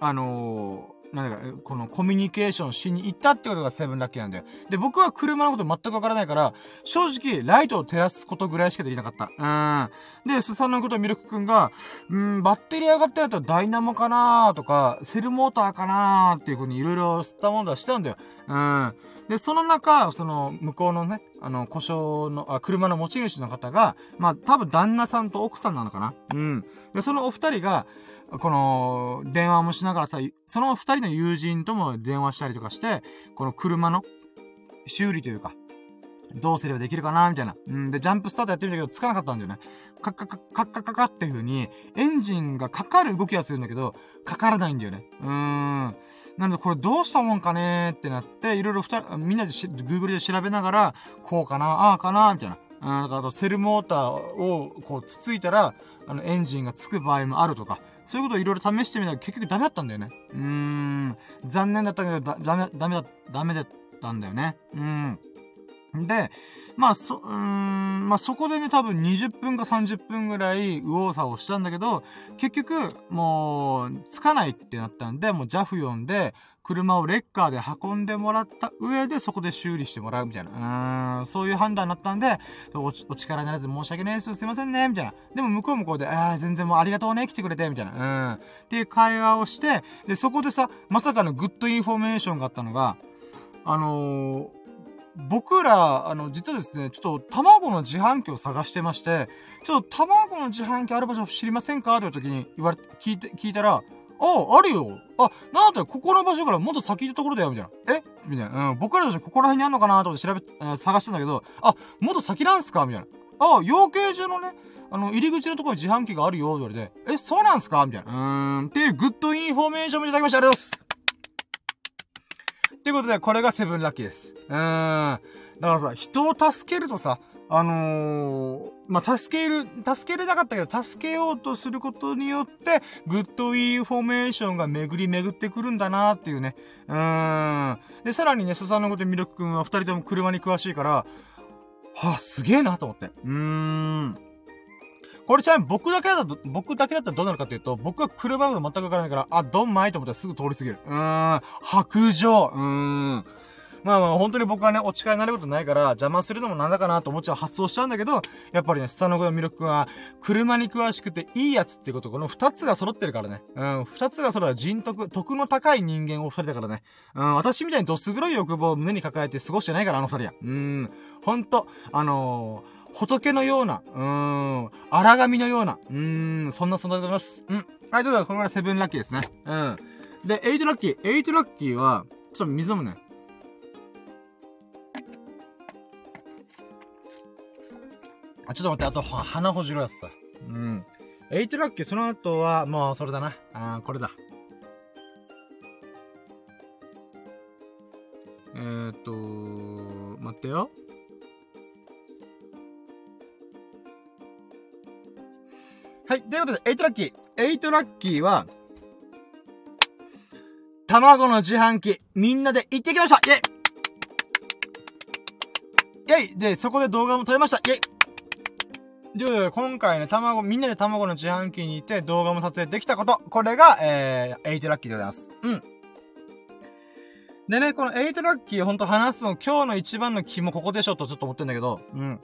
あのー、なんだ、このコミュニケーションしに行ったってことがセブンラッキーなんだよ。で、僕は車のこと全くわからないから、正直、ライトを照らすことぐらいしかできなかった。うん。で、スサのことミルクくんが、うん、バッテリー上がったやつはダイナモかなーとか、セルモーターかなーっていう風にいろいろ吸ったものはしたんだよ。うん。で、その中、その、向こうのね、あの、故障の、あ、車の持ち主の方が、まあ、多分旦那さんと奥さんなのかなうん。で、そのお二人が、この、電話もしながらさ、その二人の友人とも電話したりとかして、この車の修理というか、どうすればできるかなみたいな。うんで、ジャンプスタートやってみたけど、つかなかったんだよね。カッカッカッカッカッカッカっていう風に、エンジンがかかる動きはするんだけど、かからないんだよね。うーん。なので、これどうしたもんかねってなって、いろいろ二人、みんなで、Google で調べながら、こうかな、ああかなみたいな。うん、あと、セルモーターを、こう、つついたら、あの、エンジンがつく場合もあるとか、そういうことをいろいろ試してみたら結局ダメだったんだよね。うーん。残念だったけど、だ、ダメ、ダメだ、ダメだったんだよね。うん。で、まあ、そ、うーん、まあ、そこでね、多分20分か30分ぐらい右往左往したんだけど、結局、もう、つかないってなったんで、もう JAF 呼んで、車をレッカーで運んでもらった上でそこで修理してもらうみたいな。うーん、そういう判断になったんで、おお力にならず申し訳ないです。すいませんね、みたいな。でも向こうもこうで、ああ、全然もうありがとうね、来てくれて、みたいな。うん。っていう会話をして、で、そこでさ、まさかの good information があったのが、あのー、僕ら、あの、実はですね、ちょっと卵の自販機を探してまして、ちょっと卵の自販機ある場所知りませんか？という時に言われ、聞いて、聞いたら、あ、あるよ。あ、なんだったらここの場所からもっと先のところだよ、みたいな。え？みたいな。うん、僕らとしてここら辺にあんのかなと思って調べ、あ探したんだけど、あ、もっと先なんすか？みたいな。あ、養鶏場のね、あの、入り口のところに自販機があるよ、って言われて、え、そうなんすか？みたいな。うーん、っていう good information もいただきました。ありがとうございます。ということで、これが seven lucky です。うーん。だからさ、人を助けるとさ、あのー、まあ、助ける、助けれなかったけど、助けようとすることによって、 good information が巡り巡ってくるんだなっていうね。うーん。で、さらにね、スサノゴとミルクくんは二人とも車に詳しいから、はあ、すげえなと思って。うーん。これちなみに僕だけだと、僕だけだったらどうなるかっていうと、僕は車のこと全くわからないから、あ、ドンマイと思ったらすぐ通り過ぎる。うーん。白状。うーん。まあまあ、本当に僕はね、お力になることないから、邪魔するのもなんだかなと思っちゃう発想しちゃうんだけど、やっぱりね、スタノグの魅力は、車に詳しくていいやつっていうこと、この二つが揃ってるからね。うん、二つが揃う人徳、徳の高い人間を二人だからね。うん、私みたいにどす黒い欲望を胸に抱えて過ごしてないから、あの二人は。うん、ほんと、あのー、仏のような、うーん、荒神のような、うーん、そんな存在でございます。うん。はい、ということで、これがセブンラッキーですね。うん。で、エイトラッキー。エイトラッキーは、ちょっと水飲むね。あ、ちょっと待って、あと、鼻ほじるやつさ。うん。エイトラッキー、その後は、もう、それだな。あ、これだ。えーっと、待ってよ。はい。ということで、エイトラッキー。エイトラッキーは、卵の自販機、みんなで行ってきましたイェイイェイで、そこで動画も撮れましたイェイで、今回ね、卵、みんなで卵の自販機に行って動画も撮影できたこと。これが、えー、エイトラッキーでございます。うん。でね、このエイトラッキーほんと話すの今日の一番の肝ここでしょとちょっと思ってんだけど、うん。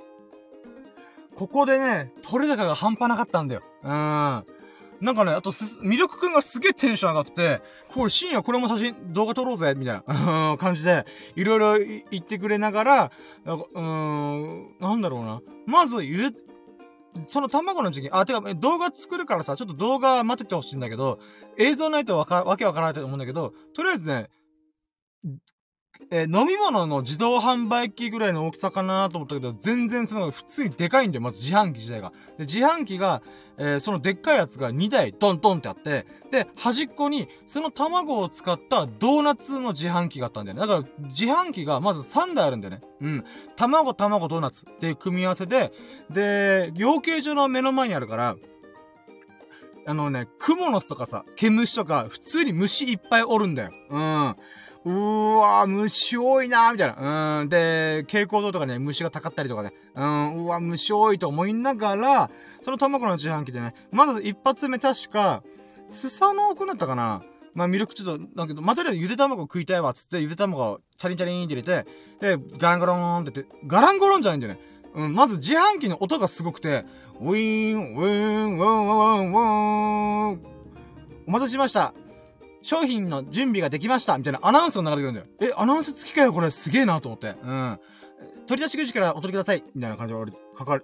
ここでね、取れ高が半端なかったんだよ。うん。なんかね、あとす、魅力くんがすげえテンション上がってて、これ深夜これも写真、動画撮ろうぜ、みたいな、感じで、いろいろ言ってくれながら、なんかうーん、なんだろうな。まず、ゆで、その卵の時期、あ、てか、動画作るからさ、ちょっと動画待っててほしいんだけど、映像ないとわか、わけわからないと思うんだけど、とりあえずね、えー飲み物の自動販売機ぐらいの大きさかなと思ったけど、全然その普通にでかいんだよ、まず自販機自体が。で、自販機が、えーそのでっかいやつが2台トントンってあって、で、端っこに、その卵を使ったドーナツの自販機があったんだよね。だから、自販機がまず3台あるんだよね。うん。卵、卵、ドーナツっていう組み合わせで、で、養鶏場の目の前にあるから、あのね、クモの巣とかさ、毛虫とか、普通に虫いっぱいおるんだよ。うん。うーわー、虫多いなー、みたいな。うん。で、蛍光灯とかね、虫がたかったりとかね。うん、うわ、虫多いと思いながら、その卵の自販機でね、まず一発目確か、スサノオくんだったかなまあ、ミルクちょっと、だけど、まあ、とりあえずゆで卵食いたいわ、つって、ゆで卵をチャリンチャリンって入れて、で、ガランゴローンって言って、ガランゴロンじゃないんだよね。うん、まず自販機の音がすごくて、ウィーン、ウィーン、ウォン、ウォン、ウォン、お待たせしました。商品の準備ができましたみたいなアナウンスが流れてくるんだよ。え、アナウンス付きかよこれすげえなと思って。うん。取り出し口からお取りくださいみたいな感じで言われ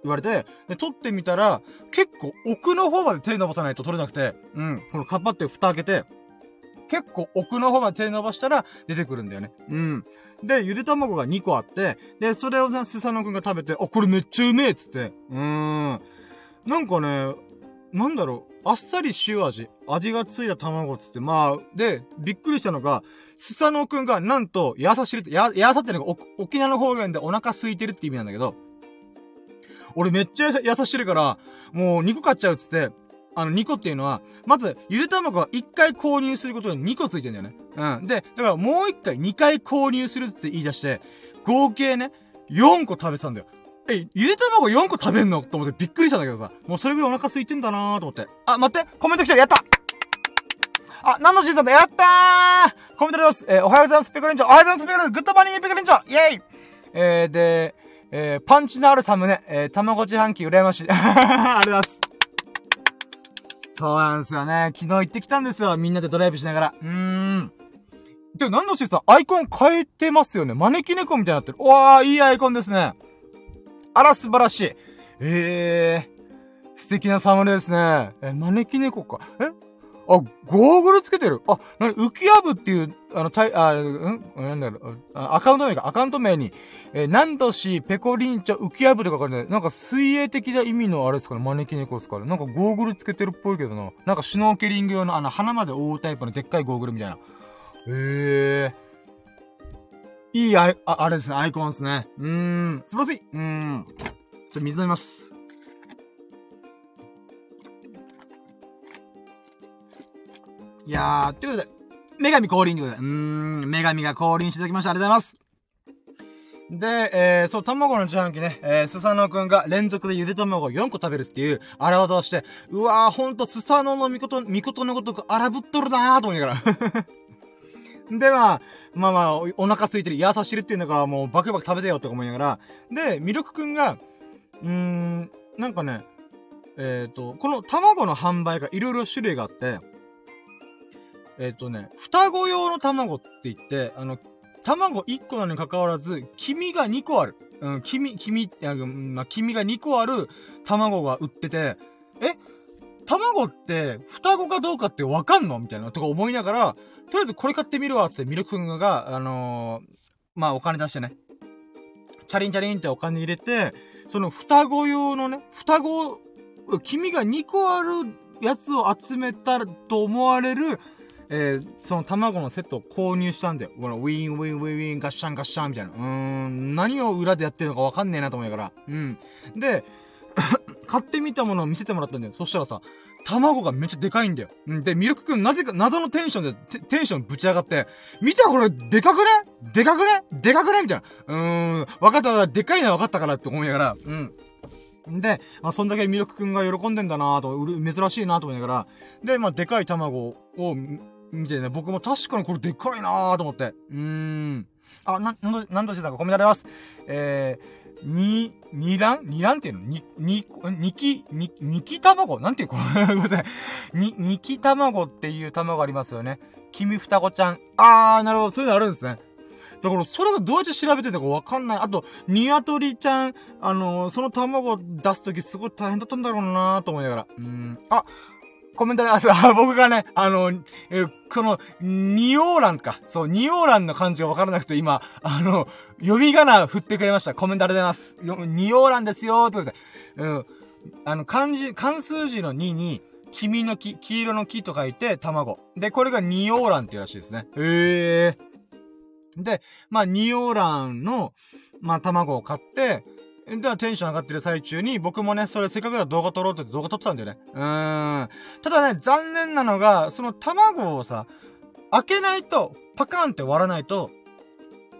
言われて、で、取ってみたら、結構奥の方まで手伸ばさないと取れなくて、うん。このカッパって蓋開けて、結構奥の方まで手伸ばしたら出てくるんだよね。うん。で、ゆで卵が2個あって、で、それをさ、スサノくんが食べて、あ、これめっちゃうめえっつって。うーん。なんかね、なんだろう、あっさり塩味、味がついた卵っつって、まあ、で、びっくりしたのが、スサノくんが、なんと、やさしるって、や、やさってのが、沖縄の方言でお腹空いてるって意味なんだけど、俺めっちゃやさ、してるから、もう2個買っちゃうっつって、あの、2個っていうのは、まず、ゆで卵は1回購入することに2個ついてんだよね。うん。で、だからもう1回2回購入するって言い出して、合計ね、4個食べてたんだよ。え、ゆで卵4個食べんの？と思ってびっくりしたんだけどさ。もうそれぐらいお腹空いてんだなーと思って。あ、待ってコメント来たやったあ、何のシーズンだやったーコメントありますえーおはようございます、ペコレンチョおはようございます、ペコレンチョグッドバニーペコレンチョイェイえー、で、えー、パンチのあるサムネ、えー、卵自販機羨ましい。<laughs> ありがとうございます。そうなんですよね。昨日行ってきたんですよ。みんなでドライブしながら。うーん。で、なんだしさん、アイコン変えてますよね。招き猫みたいになってる。うわー、いいアイコンですね。あら、素晴らしい。ええー、素敵なサムネですね。え、招き猫か。え？あ、ゴーグルつけてる。あ、なに、浮きやぶっていう、あの、たい、あ、うん？なんだろう、アカウント名か、アカウント名に、えー、なんとし、ペコリンチャ、浮きやぶって書かれてなんか水泳的な意味のあれですかね、招き猫ですから。なんかゴーグルつけてるっぽいけどな。なんかシュノーケリング用のあの、鼻まで覆うタイプのでっかいゴーグルみたいな。へえー。いいあ、あ、れですね、アイコンですね。うーん、すばらしい。うーん。ちょ、水飲みます。いやー、ということで、女神降臨ということで、うーん、女神が降臨していただきました。ありがとうございます。で、えー、そう、卵の自販機ね、えー、スサノくんが連続でゆで卵を4個食べるっていう荒技をして、うわー、ほんと、スサノのみこと、みことのごとく荒ぶっとるなーと思いながら。<laughs> で、まあ、まあまあ、お腹空いてる、優しるっていうんだから、もうバクバク食べてよって思いながら、で、ミルクくんが、うーん、なんかね、えっ、ー、と、この卵の販売がいろいろ種類があって、えっ、ー、とね、双子用の卵って言って、あの、卵1個なのに関わらず、黄身が2個ある。うん、黄身、黄身、あまあ、黄身が2個ある卵が売ってて、え卵って双子かどうかってわかんの？みたいなとか思いながら、とりあえずこれ買ってみるわ、つってミルク君が、あのー、まあ、お金出してね。チャリンチャリンってお金入れて、その双子用のね、双子、黄身が2個あるやつを集めたと思われるえー、その卵のセットを購入したんだよ。このウィンウィンウィンウィンガッシャンガッシャンみたいな。うーん、何を裏でやってるのかわかんねえなと思いながら。うん。で、<coughs> 買ってみたものを見せてもらったんだよ。そしたらさ、卵がめっちゃでかいんだよ。で、ミルクくんなぜか謎のテンションで、テンションぶち上がって、見てこれ、でかくね？でかくね？でかくね？みたいな。うーん、わかった、でかいのはわかったからって思いながら、うん。で、まあ、そんだけミルクくんが喜んでんだなぁと、珍しいなと思いながら、で、まあ、でかい卵を見てね、僕も確かにこれでかいなーと思って。うーん。あ、な、なんと、なんとしてたかコメントあります。えー、に、二卵二卵っていうの？に、に、にき、に、にき卵？なんていうこれごめんなさい。<laughs> に、にき卵っていう卵ありますよね。君双子ちゃん。あー、なるほど。そういうのあるんですね。だから、それがどうやって調べてたかわかんない。あと、ニワトリちゃん、あのー、その卵出すときすごい大変だったんだろうなーと思いながら。うん。あ、コメントで、あ、僕がね、あの、えこの、ニオーランか。そう、ニオーランの漢字がわからなくて、今、あの、読み仮名振ってくれました。コメントありがとうございます。ニオーランですよーってことで。うん。あの、漢字、漢数字の2に、黄の木、黄色の木と書いて、卵。で、これがニオーランっていうらしいですね。へえ。で、まあ、ニオーランの、まあ、卵を買って、ではテンション上がってる最中に、僕もね、それせっかくだ動画撮ろうって動画撮ってたんだよね。うーん。ただね、残念なのが、その卵をさ、開けないと、パカンって割らないと、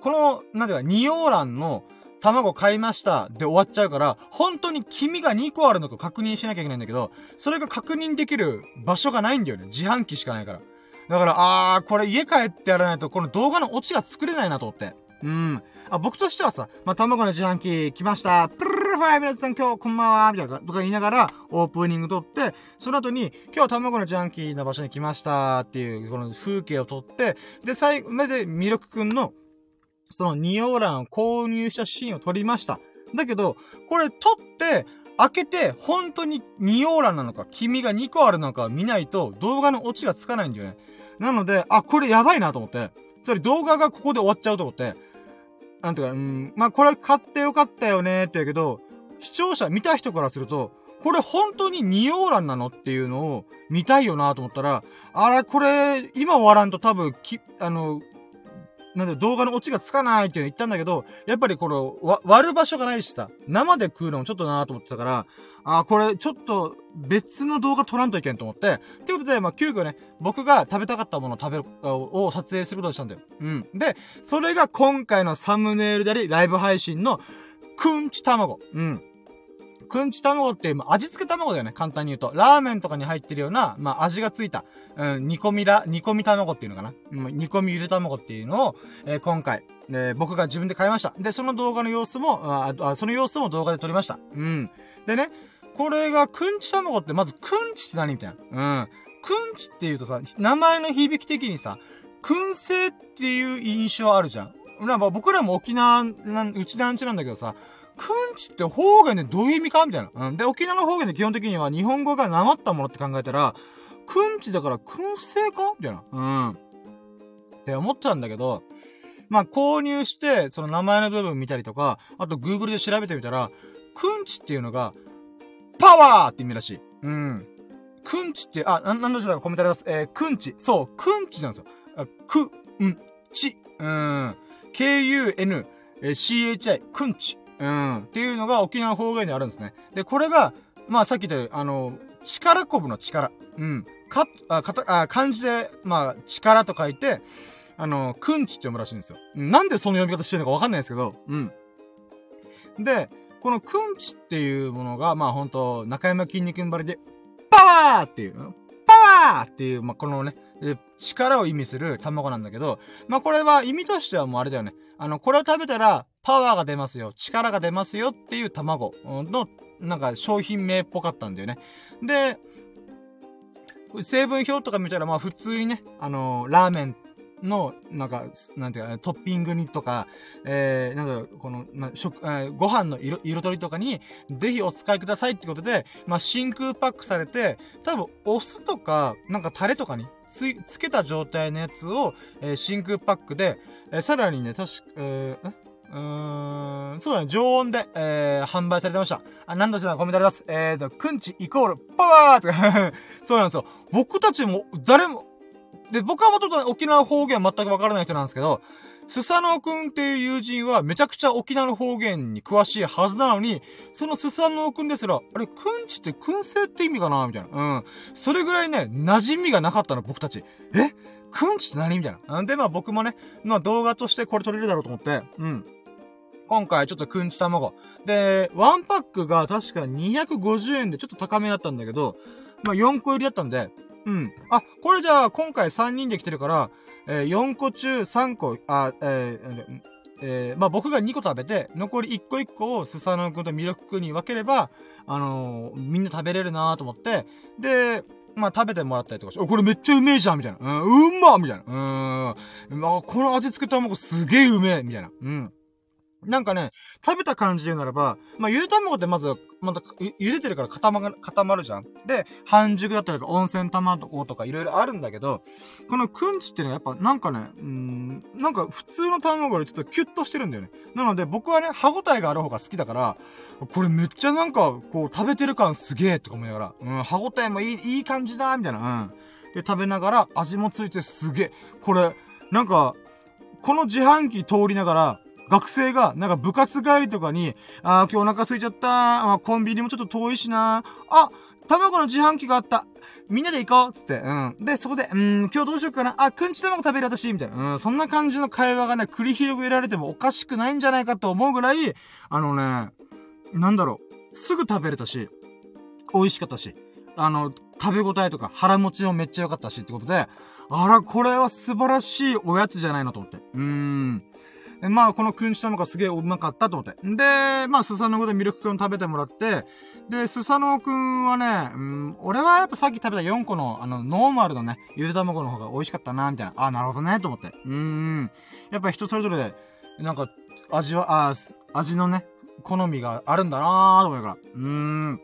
この、なんていうか、ニオーランの卵買いましたで終わっちゃうから、本当に黄身が2個あるのか確認しなきゃいけないんだけど、それが確認できる場所がないんだよね。自販機しかないから。だから、あー、これ家帰ってやらないと、この動画のオチが作れないなと思って。うん。あ、僕としてはさ、まあ、卵の自販機来ました。プルルルファイ皆さん今日こんばんはみたいなとか言いながら、オープニング撮って、その後に、今日卵の自販機の場所に来ましたっていう、この風景を撮って、で、最後までミルクくんの、そのニオーランを購入したシーンを撮りました。だけど、これ撮って、開けて、本当にニオーランなのか、黄身が2個あるのか見ないと、動画のオチがつかないんだよね。なので、あ、これやばいなと思って。つまり動画がここで終わっちゃうと思って。なんていうか、うん、まあ、これ買ってよかったよねって言うけど、視聴者、見た人からすると、これ本当にニオーランなのっていうのを見たいよなと思ったら、あれ、これ、今終わらんと多分、き、あの、なんで動画のオチがつかないっていうの言ったんだけど、やっぱりこれ、割る場所がないしさ、生で食うのもちょっとなと思ってたから、あ、これ、ちょっと、別の動画撮らんといけんと思って、ってことで、まあ、急遽ね、僕が食べたかったものを食べる、を撮影することにしたんだよ。うん。で、それが今回のサムネイルであり、ライブ配信の、くんち卵。うん。くんち卵って、まあ、味付け卵だよね。簡単に言うと。ラーメンとかに入ってるような、まあ、味がついた、うん、煮込みら、煮込み卵っていうのかな。うん、煮込みゆで卵っていうのを、えー、今回、えー、僕が自分で買いました。で、その動画の様子も、あ、あその様子も動画で撮りました。うん。でね、これが、くんち卵って、まず、くんちって何みたいな。うん。くんちって言うとさ、名前の響き的にさ、燻製っていう印象あるじゃん。なん僕らも沖縄、な、うちなんちなんだけどさ、くんちって方言でどういう意味か？みたいな。うん。で、沖縄の方言で基本的には日本語がなまったものって考えたら、くんちだから燻製かみたいな。うん。って思ったんだけど、まあ、購入して、その名前の部分見たりとか、あと Google で調べてみたら、くんちっていうのが、パワーって意味らしい。うん。くんちって、あ、な、なんのじゃコメントあります？えー、くんち。そう、くんちなんですよ。く、ん、ち。うん。k-u-n-c-h-i、くんち。うん。っていうのが沖縄方言にあるんですね。で、これが、まあさっき言ったようにあの、力こぶの力。うん。か、あ、かた、あ、漢字で、まあ、力と書いて、あの、くんちって読むらしいんですよ。なんでその読み方してるのかわかんないですけど、うん。で、このくんちっていうものが、まあほんと、中山筋肉張りで、パワーっていう、パワーっていう、まあこのね、力を意味する卵なんだけど、まあこれは意味としてはもうあれだよね。あの、これを食べたら、パワーが出ますよ、力が出ますよっていう卵の、なんか商品名っぽかったんだよね。で、成分表とか見たら、まあ普通にね、あのー、ラーメンの、なんか、なんていうか、トッピングにとか、えー、なんか、この、な、食、えー、ご飯の色、彩りとかに、ぜひお使いくださいってことで、まあ、真空パックされて、多分、お酢とか、なんかタレとかに、つ、つけた状態のやつを、えー、真空パックで、えー、さらにね、確か、えー、うーん、そうだね、常温で、えー、販売されてました。あ、なんだちゃんコメントあります。えーと、くんちイコールパワーとか <laughs> そうなんですよ。僕たちも、誰も、で、僕はもともと沖縄方言全くわからない人なんですけど、スサノオくんっていう友人はめちゃくちゃ沖縄の方言に詳しいはずなのに、そのスサノオくんですら、あれ、くんちって燻製って意味かなみたいな。うん。それぐらいね、馴染みがなかったの、僕たち。え？くんちって何みたいな。んで、まあ僕もね、まあ動画としてこれ撮れるだろうと思って、うん。今回ちょっとくんち卵。で、ワンパックが確か250円でちょっと高めだったんだけど、まあ4個入りだったんで、うん。あ、これじゃあ今回3人で来てるから、えー、4個中3個、あ、えー、えー、まあ僕が2個食べて、残り1個1個をスサノオ君とミルク君に分ければ、あのー、みんな食べれるなと思って、で、まあ食べてもらったりとかして、これめっちゃうめえじゃんみたいな。うん、うんまみたいな。うん。あ、この味付け卵すげえうめえみたいな。うん。なんかね、食べた感じで言うならば、まあ、ゆで卵ってまず、また、茹でてるから固まる固まるじゃん。で、半熟だったりとか、温泉卵とかいろいろあるんだけど、このくんちっていうのはやっぱなんかね、うん、なんか普通の卵よりちょっとキュッとしてるんだよね。なので僕はね、歯応えがある方が好きだから、これめっちゃなんか、こう、食べてる感すげえとか思いながら、うん、歯応えもいい、いい感じだみたいな、うん。で、食べながら味もついてすげえ。これ、なんか、この自販機通りながら、学生が、なんか部活帰りとかに、ああ、今日お腹空いちゃった。あコンビニもちょっと遠いしな。あ、卵の自販機があった。みんなで行こうつって、うん。で、そこで、うん、今日どうしようかな。あ、くんち卵食べる私みたいな。うん、そんな感じの会話がね、繰り広げられてもおかしくないんじゃないかと思うぐらい、あのね、なんだろう。すぐ食べれたし、美味しかったし、あの、食べ応えとか腹持ちもめっちゃ良かったしってことで、あら、これは素晴らしいおやつじゃないのと思って。うーん。まあ、このくんち卵がすげえうまかったと思って。で、まあ、スサノオでミルクくん食べてもらって、で、スサノオくんはね、うん、俺はやっぱさっき食べた4個の、あの、ノーマルのね、ゆで卵の方が美味しかったな、みたいな。あ、なるほどね、と思って。うん。やっぱ人それぞれ、なんか、味は、あ、味のね、好みがあるんだなーと思うから。うーん。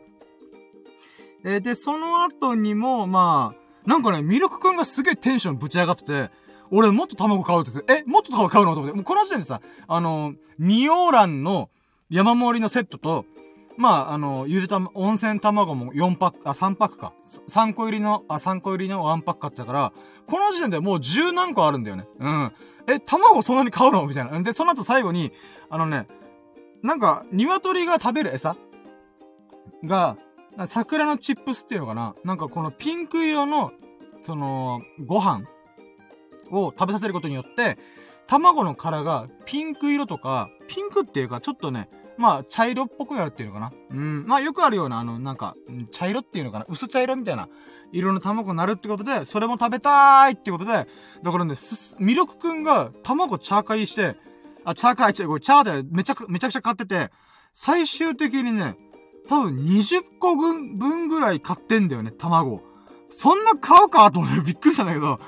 えで、その後にも、まあ、なんかね、ミルクくんがすげえテンションぶち上がってて、俺もっと卵買うって言って、え、もっと卵買うのと思って。もうこの時点でさ、あの、仁王蘭の山盛りのセットと、まあ、あの、ゆでた、温泉卵も4パック、あ、3パックか。3個入りの、あ、3個入りの1パック買ったから、この時点でもう10何個あるんだよね。うん。え、卵そんなに買うの？みたいな。で、その後最後に、あのね、なんか、鶏が食べる餌？が、桜のチップスっていうのかな？なんかこのピンク色の、その、ご飯を食べさせることによって、卵の殻がピンク色とか、ピンクっていうかちょっとね、まあ、茶色っぽくなるっていうのかな。うん。まあ、よくあるような、あの、なんか、茶色っていうのかな。薄茶色みたいな色の卵になるってことで、それも食べたーいってことで、だからね、ミルクくんが卵チャーカイして、あ、チャーカイ、チャーでめちゃく、めちゃくちゃ買ってて、最終的にね、多分20個分ぐらい買ってんだよね、卵。そんな買うかと思ってびっくりしたんだけど、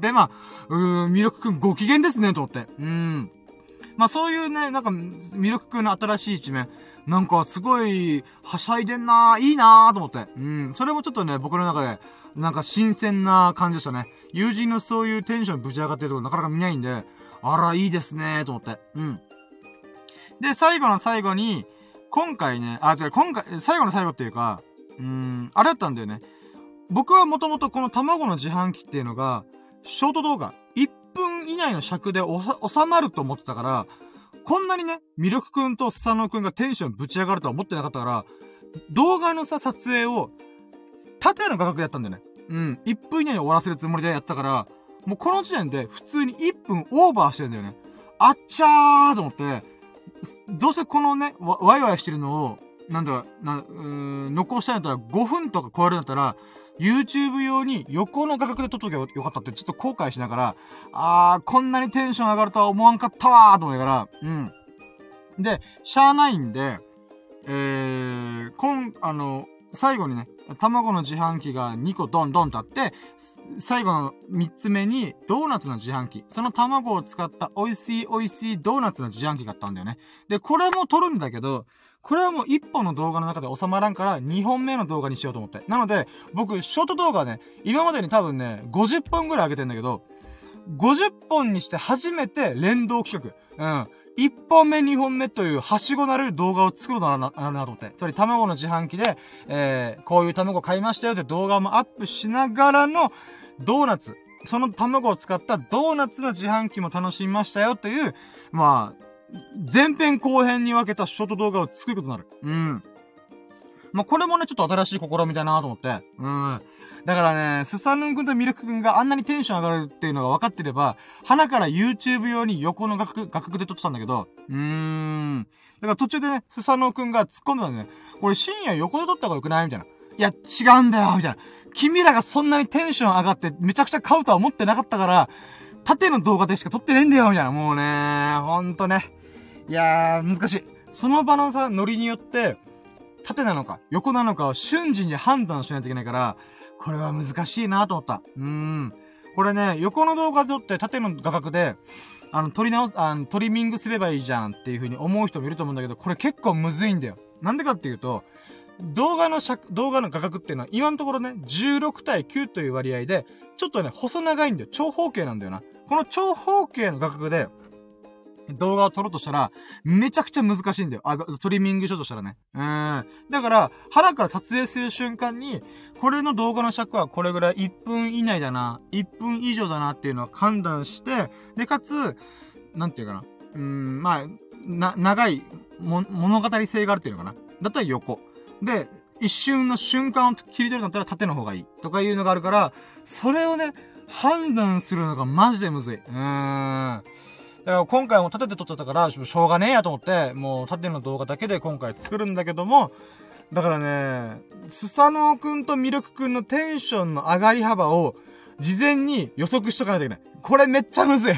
で、まあ、うーん、ミルクくんご機嫌ですね、と思って。うん。まあそういうね、なんか、ミルクくんの新しい一面、なんかすごい、はしゃいでんなー、いいなーと思って。うん。それもちょっとね、僕の中で、なんか新鮮な感じでしたね。友人のそういうテンションぶち上がってるところなかなか見ないんで、あら、いいですねーと思って。うん。で、最後の最後に、今回ね、あ、違う、今回、最後の最後っていうか、うーん、あれだったんだよね。僕はもともとこの卵の自販機っていうのが、ショート動画、1分以内の尺で収まると思ってたから、こんなにね、ミルクくんとスサノくんがテンションぶち上がるとは思ってなかったから、動画のさ、撮影を、縦の画角でやったんだよね。うん。1分以内に終わらせるつもりでやったから、もうこの時点で普通に1分オーバーしてんだよね。あっちゃーと思って、どうせこのね、ワイワイしてるのを、なんだな、うーん、残したいんだったら5分とか超えるんだったら、YouTube 用に横の画角で撮っとけばよかったってちょっと後悔しながら、あー、こんなにテンション上がるとは思わんかったわーと思いながら、うん。で、しゃーないんで、えー、こん、あの、最後にね、卵の自販機が2個ドンドンとあって、最後の3つ目にドーナツの自販機。その卵を使った美味しい美味しいドーナツの自販機があったんだよね。で、これも撮るんだけど、これはもう1本の動画の中で収まらんから2本目の動画にしようと思って。なので、僕、ショート動画ね、今までに多分ね、50本ぐらい上げてんだけど、50本にして初めて連動企画。うん。1本目、2本目という、はしごなれる動画を作るのな、なるなと思って。つまり、卵の自販機で、えー、こういう卵買いましたよって動画もアップしながらの、ドーナツ。その卵を使ったドーナツの自販機も楽しみましたよという、まあ、前編後編に分けたショート動画を作ることになる。うん。まあ、これもね、ちょっと新しい試みだなと思って。うん。だからね、スサヌン君とミルク君があんなにテンション上がるっていうのが分かってれば、鼻から YouTube 用に横の画角、画角で撮ってたんだけど、うーん。だから途中でね、スサノ君が突っ込んでたんだね。これ深夜横で撮った方が良くない？みたいな。いや、違うんだよみたいな。君らがそんなにテンション上がってめちゃくちゃ買うとは思ってなかったから、縦の動画でしか撮ってねえんだよみたいな。もうね、ほんとね。いやー、難しい。その場のさ、ノリによって、縦なのか、横なのかを瞬時に判断しないといけないから、これは難しいなと思った。うーん。これね、横の動画撮って縦の画角で、あの、撮り直す、あの、トリミングすればいいじゃんっていう風に思う人もいると思うんだけど、これ結構むずいんだよ。なんでかっていうと、動画の尺、動画の画角っていうのは今のところね、16対9という割合で、ちょっとね、細長いんだよ。長方形なんだよな。この長方形の画角で、動画を撮ろうとしたら、めちゃくちゃ難しいんだよ。あ、トリミングしようとしたらね。うん。だから、腹から撮影する瞬間に、これの動画の尺はこれぐらい1分以内だな、1分以上だなっていうのを判断して、で、かつ、なんていうかな。うん、まあ、な、長い、も、物語性があるっていうのかな。だったら横。で、一瞬の瞬間を切り取るんだったら縦の方がいい。とかいうのがあるから、それをね、判断するのがマジでむずい。うーん。だから今回も縦で撮っちゃったから、しょうがねえやと思って、もう縦の動画だけで今回作るんだけども、だからね、スサノオくんとミルクくんのテンションの上がり幅を、事前に予測しとかないといけない。これめっちゃむずい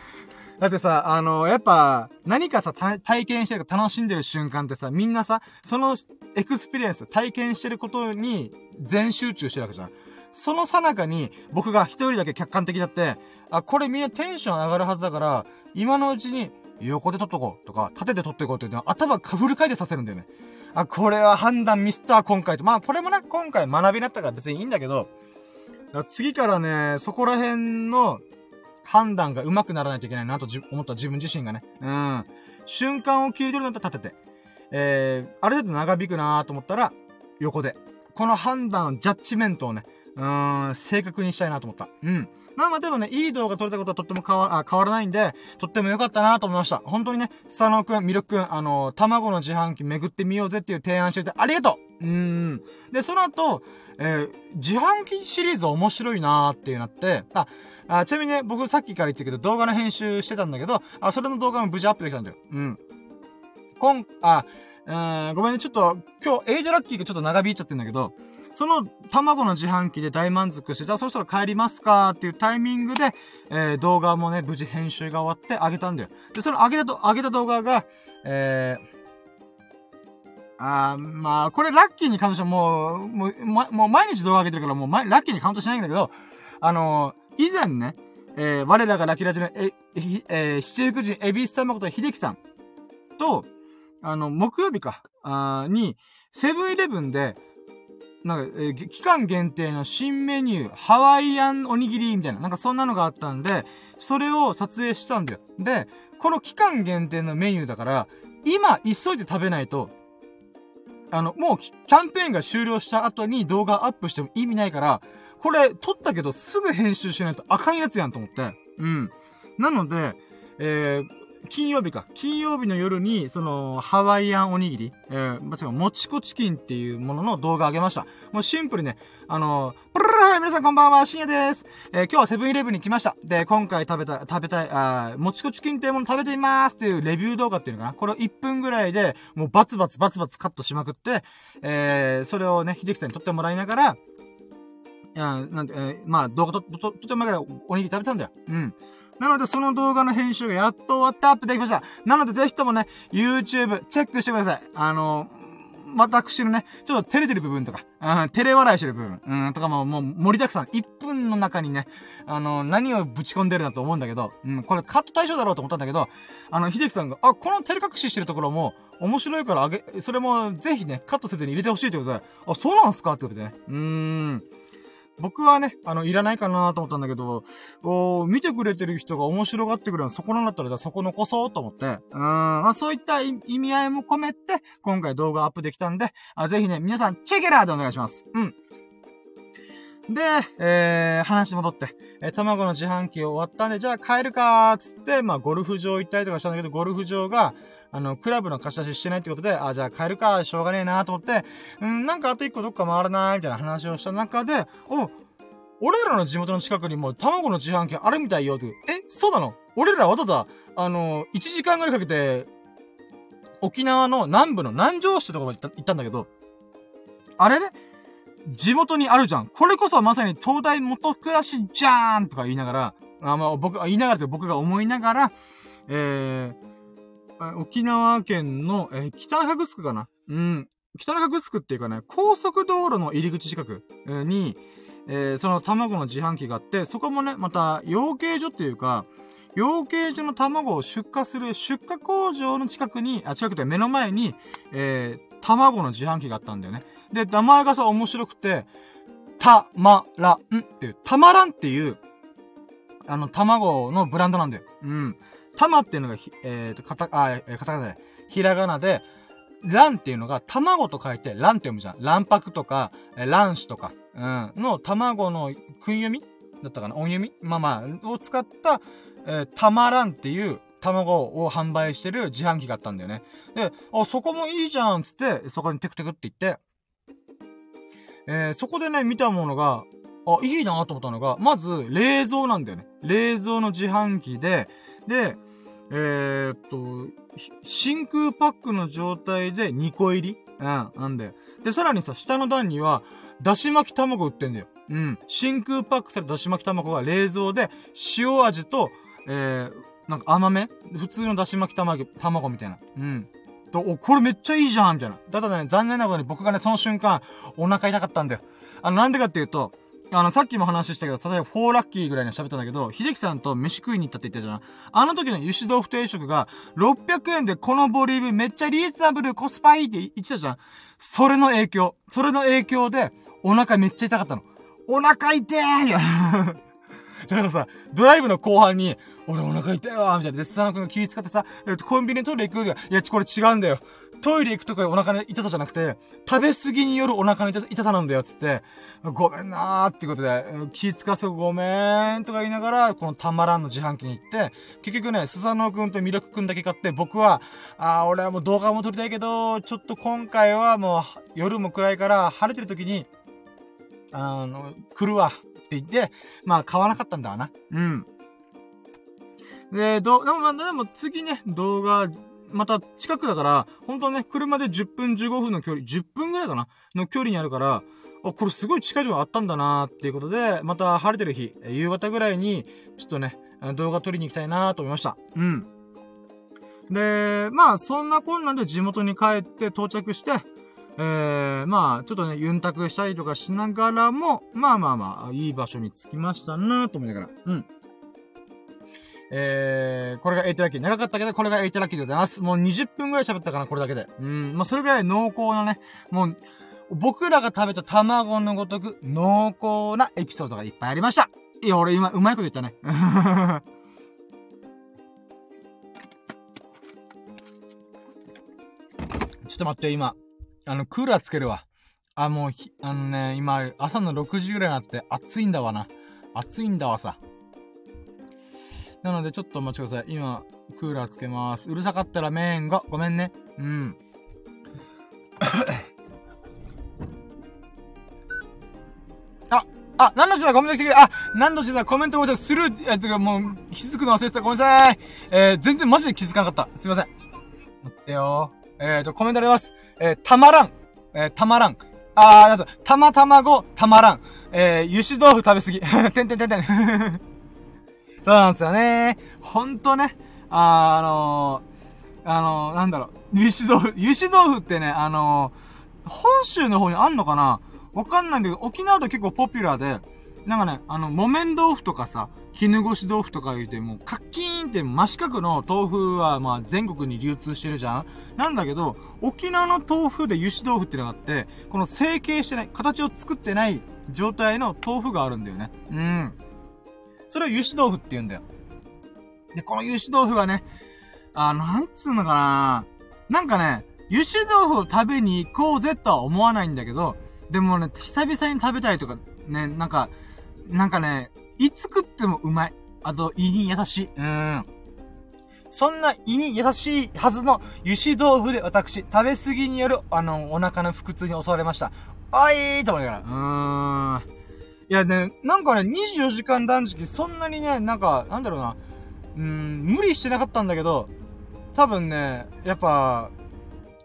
<laughs> だってさ、あの、やっぱ、何かさ、体験してるか楽しんでる瞬間ってさ、みんなさ、そのエクスペリエンス、体験してることに全集中してるわけじゃん。そのさなかに、僕が一人だけ客観的だって、あ、これみんなテンション上がるはずだから、今のうちに横で撮っとこうとか、縦で撮っていこうっていうのは頭フル回転させるんだよね。あ、これは判断ミスった今回と。まあ、これもね、今回学びになったから別にいいんだけど、次からね、そこら辺の判断が上手くならないといけないなと思った自分自身がね。うん。瞬間を切り取るんだったら立てて。えー、ある程度長引くなと思ったら、横で。この判断、ジャッジメントをね、うーん、正確にしたいなと思った。うん。まあまあでもね、いい動画撮れたことはとっても変わ、変わらないんで、とっても良かったなと思いました。本当にね、佐野くん、ミルクくん、あのー、卵の自販機巡ってみようぜっていう提案してて、ありがとううん。で、その後、えー、自販機シリーズ面白いなーっていうなって、あ、あちなみにね、僕さっきから言ったけど、動画の編集してたんだけど、あ、それの動画も無事アップできたんだよ。うん。こん、あ、えー、ごめんね、ちょっと、今日、エイジラッキーがちょっと長引いちゃってんだけど、その卵の自販機で大満足して、じゃあそろそろ帰りますかっていうタイミングで、えー、動画もね、無事編集が終わってあげたんだよ。で、その上げたと、上げた動画が、えー、あー、まあ、これラッキーに関してはもう、もう、ま、もう毎日動画上げてるからもう、ラッキーにカウントしないんだけど、あのー、以前ね、えー、我らがラキラジの、え、えー、七福神、エビス様こと秀樹さんと、あの、木曜日か、あに、セブンイレブンで、なんか、えー、期間限定の新メニュー、ハワイアンおにぎりみたいな、なんかそんなのがあったんで、それを撮影したんだよ。で、この期間限定のメニューだから、今、急いで食べないと、あの、もう、キャンペーンが終了した後に動画アップしても意味ないから、これ、撮ったけどすぐ編集しないとあかんやつやんと思って。うん。なので、えー、金曜日か。金曜日の夜に、その、ハワイアンおにぎり、えー、まさか、もちこチキンっていうものの動画上げました。もうシンプルね、あのー、プルルル皆さんこんばんは、深夜です。えー、今日はセブンイレブンに来ました。で、今回食べた、食べたい、あもちこチキンっていうもの食べてみますっていうレビュー動画っていうのかな。これを1分ぐらいで、もうバツバツバツバツカットしまくって、えー、それをね、秀樹さんに撮ってもらいながら、いや、なんで、えー、まあ、動画と、と、とてもらおにぎり食べたんだよ。うん。なので、その動画の編集がやっと終わってアップできました。なので、ぜひともね、YouTube チェックしてください。あの私のね、ちょっと照れてる部分とか、うん、照れ笑いしてる部分、うん、とかももう盛りだくさん。1分の中にね、あの何をぶち込んでるなと思うんだけど、うん、これカット対象だろうと思ったんだけど、あの、秀樹さんが、あ、この照れ隠ししてるところも、面白いからあげ、それもぜひね、カットせずに入れてほしいってことで、あ、そうなんすかってことでね。うーん。僕はね、あの、いらないかなと思ったんだけど、お見てくれてる人が面白がってくるのはそこなんだったら、じゃあそこ残そうと思って、うん、まあそういった意味合いも込めて、今回動画アップできたんで、あぜひね、皆さん、チェケラーでお願いします。うん。で、えー、話戻って、えー、卵の自販機終わったんで、じゃあ帰るかーつって、まあゴルフ場行ったりとかしたんだけど、ゴルフ場が、あの、クラブの貸し出ししてないってことで、あ、じゃあ帰るか、しょうがねえなと思って、うん、なんかあと一個どっか回らないみたいな話をした中で、お、俺らの地元の近くにも卵の自販機あるみたいよって。え、そうなの？俺らわざわざ、あの、1時間ぐらいかけて、沖縄の南部の南城市ってとこまで行ったんだけど、あれね？地元にあるじゃん。これこそまさに東大元暮らしじゃーんとか言いながら、あ、まあ、僕、言いながら僕が思いながら、えー、沖縄県の、えー、北中城かな？うん。北中城っていうかね、高速道路の入り口近くに、えー、その卵の自販機があって、そこもね、また、養鶏所っていうか、養鶏所の卵を出荷する出荷工場の近くに、あ、近くて目の前に、えー、卵の自販機があったんだよね。で、名前がさ、面白くて、たまらんっていう、たまらんっていう、あの、卵のブランドなんだよ。うん。玉っていうのが、えっ、ー、と、カタ、あ、えー、カタカナで、ひらがなで、卵っていうのが卵と書いて卵って読むじゃん。卵白とか、えー、卵子とか、うん、の卵の訓読み？だったかな？音読み？まあまあ、を使った、えー、たまらんっていう卵を販売してる自販機があったんだよね。で、あ、そこもいいじゃんつって、そこにテクテクって言って、えー、そこでね、見たものが、あ、いいなと思ったのが、まず、冷蔵なんだよね。冷蔵の自販機で、で、えー、っと、真空パックの状態で2個入り？うん、なんだよ。で、さらにさ、下の段には、だし巻き卵売ってんだよ。うん。真空パックされただし巻き卵が冷蔵で、塩味と、えー、なんか甘め？普通のだし巻き卵、卵みたいな。うん。と、お、これめっちゃいいじゃんみたいな。ただね、残念なことに僕がね、その瞬間、お腹痛かったんだよ。あの、なんでかっていうと、あの、さっきも話したけど、例えば4ラッキーぐらいに喋ったんだけど、秀樹さんと飯食いに行ったって言ったじゃん。あの時の油脂豆腐定食が、600円でこのボリュームめっちゃリーズナブル、コスパいいって言ってたじゃん。それの影響。それの影響で、お腹めっちゃ痛かったの。お腹痛え <laughs> だからさ、ドライブの後半に、俺お腹痛いわみたいな。で、スサノ君が気遣ってさ、コンビニトイレ行くいや、これ違うんだよ。トイレ行くとかお腹の痛さじゃなくて、食べ過ぎによるお腹の痛さなんだよ、つって、ごめんなーってことで、気遣わせごめーんとか言いながら、このたまらんの自販機に行って、結局ね、スサノくんとミルクくんだけ買って、僕は、あー、俺はもう動画も撮りたいけど、ちょっと今回はもう、夜も暗いから、晴れてる時に、あの、来るわって言って、まあ買わなかったんだわな。うん。で、ど、でも、でも次ね、動画また近くだから、本当ね、車で10分15分の距離、10分ぐらいかな？の距離にあるから、あ、これすごい近いとこあったんだなーっていうことで、また晴れてる日、夕方ぐらいに、ちょっとね、動画撮りに行きたいなーと思いました。うん。で、まあ、そんなこんなんで地元に帰って到着して、えー、まあ、ちょっとね、ユンタクしたりとかしながらも、まあまあまあ、いい場所に着きましたなと思いながら。うん。えー、これが8ラッキー。長かったけど、これが8ラッキーでございます。もう20分くらい喋ったかな、これだけで。うん。まあ、それぐらい濃厚なね、もう、僕らが食べた卵のごとく濃厚なエピソードがいっぱいありました。いや、俺今、うまいこと言ったね。<laughs> ちょっと待って、今。あの、クーラーつけるわ。あ、もう、あのね、今、朝の6時ぐらいになって暑いんだわな。暑いんだわさ。なので、ちょっとお待ちください。今、クーラーつけます。うるさかったら麺が、ごめんね。うん。<laughs> あ、あ、何の字だコメント来てくれ。あ、何の字だコメントごめんなさい。スルー、やつがもう、気づくの忘れてた。ごめんなさい。えー、全然マジで気づかなかった。すいません。待ってよえーと、コメントあります。えー、たまらん。えー、たまらん。あー、なんと、たまたまご、たまらん。えー、油脂豆腐食べすぎ。<laughs> てんてんてんてん。そうなんですよね。ほんとね。あ、あのー、あのー、なんだろう。油脂豆腐、油脂豆腐ってね、あのー、本州の方にあんのかな？わかんないんだけど、沖縄で結構ポピュラーで、なんかね、あの、木綿豆腐とかさ、絹ごし豆腐とか言うて、もう、カッキーンって真四角の豆腐は、まあ、全国に流通してるじゃん？なんだけど、沖縄の豆腐で油脂豆腐ってのがあって、この成形してない、形を作ってない状態の豆腐があるんだよね。うん。それを油脂豆腐って言うんだよ。で、この油脂豆腐はね、あの、なんつうのかななんかね、油脂豆腐を食べに行こうぜとは思わないんだけど、でもね、久々に食べたりとか、ね、なんか、なんかね、いつ食ってもうまい。あと、胃に優しい。うん。そんな胃に優しいはずの油脂豆腐で私、食べ過ぎによる、あの、お腹の腹痛に襲われました。おいーと思いながら。うーん。いやね、なんかね、24時間断食、そんなにね、なんか、なんだろうな。うん、無理してなかったんだけど、多分ね、やっぱ、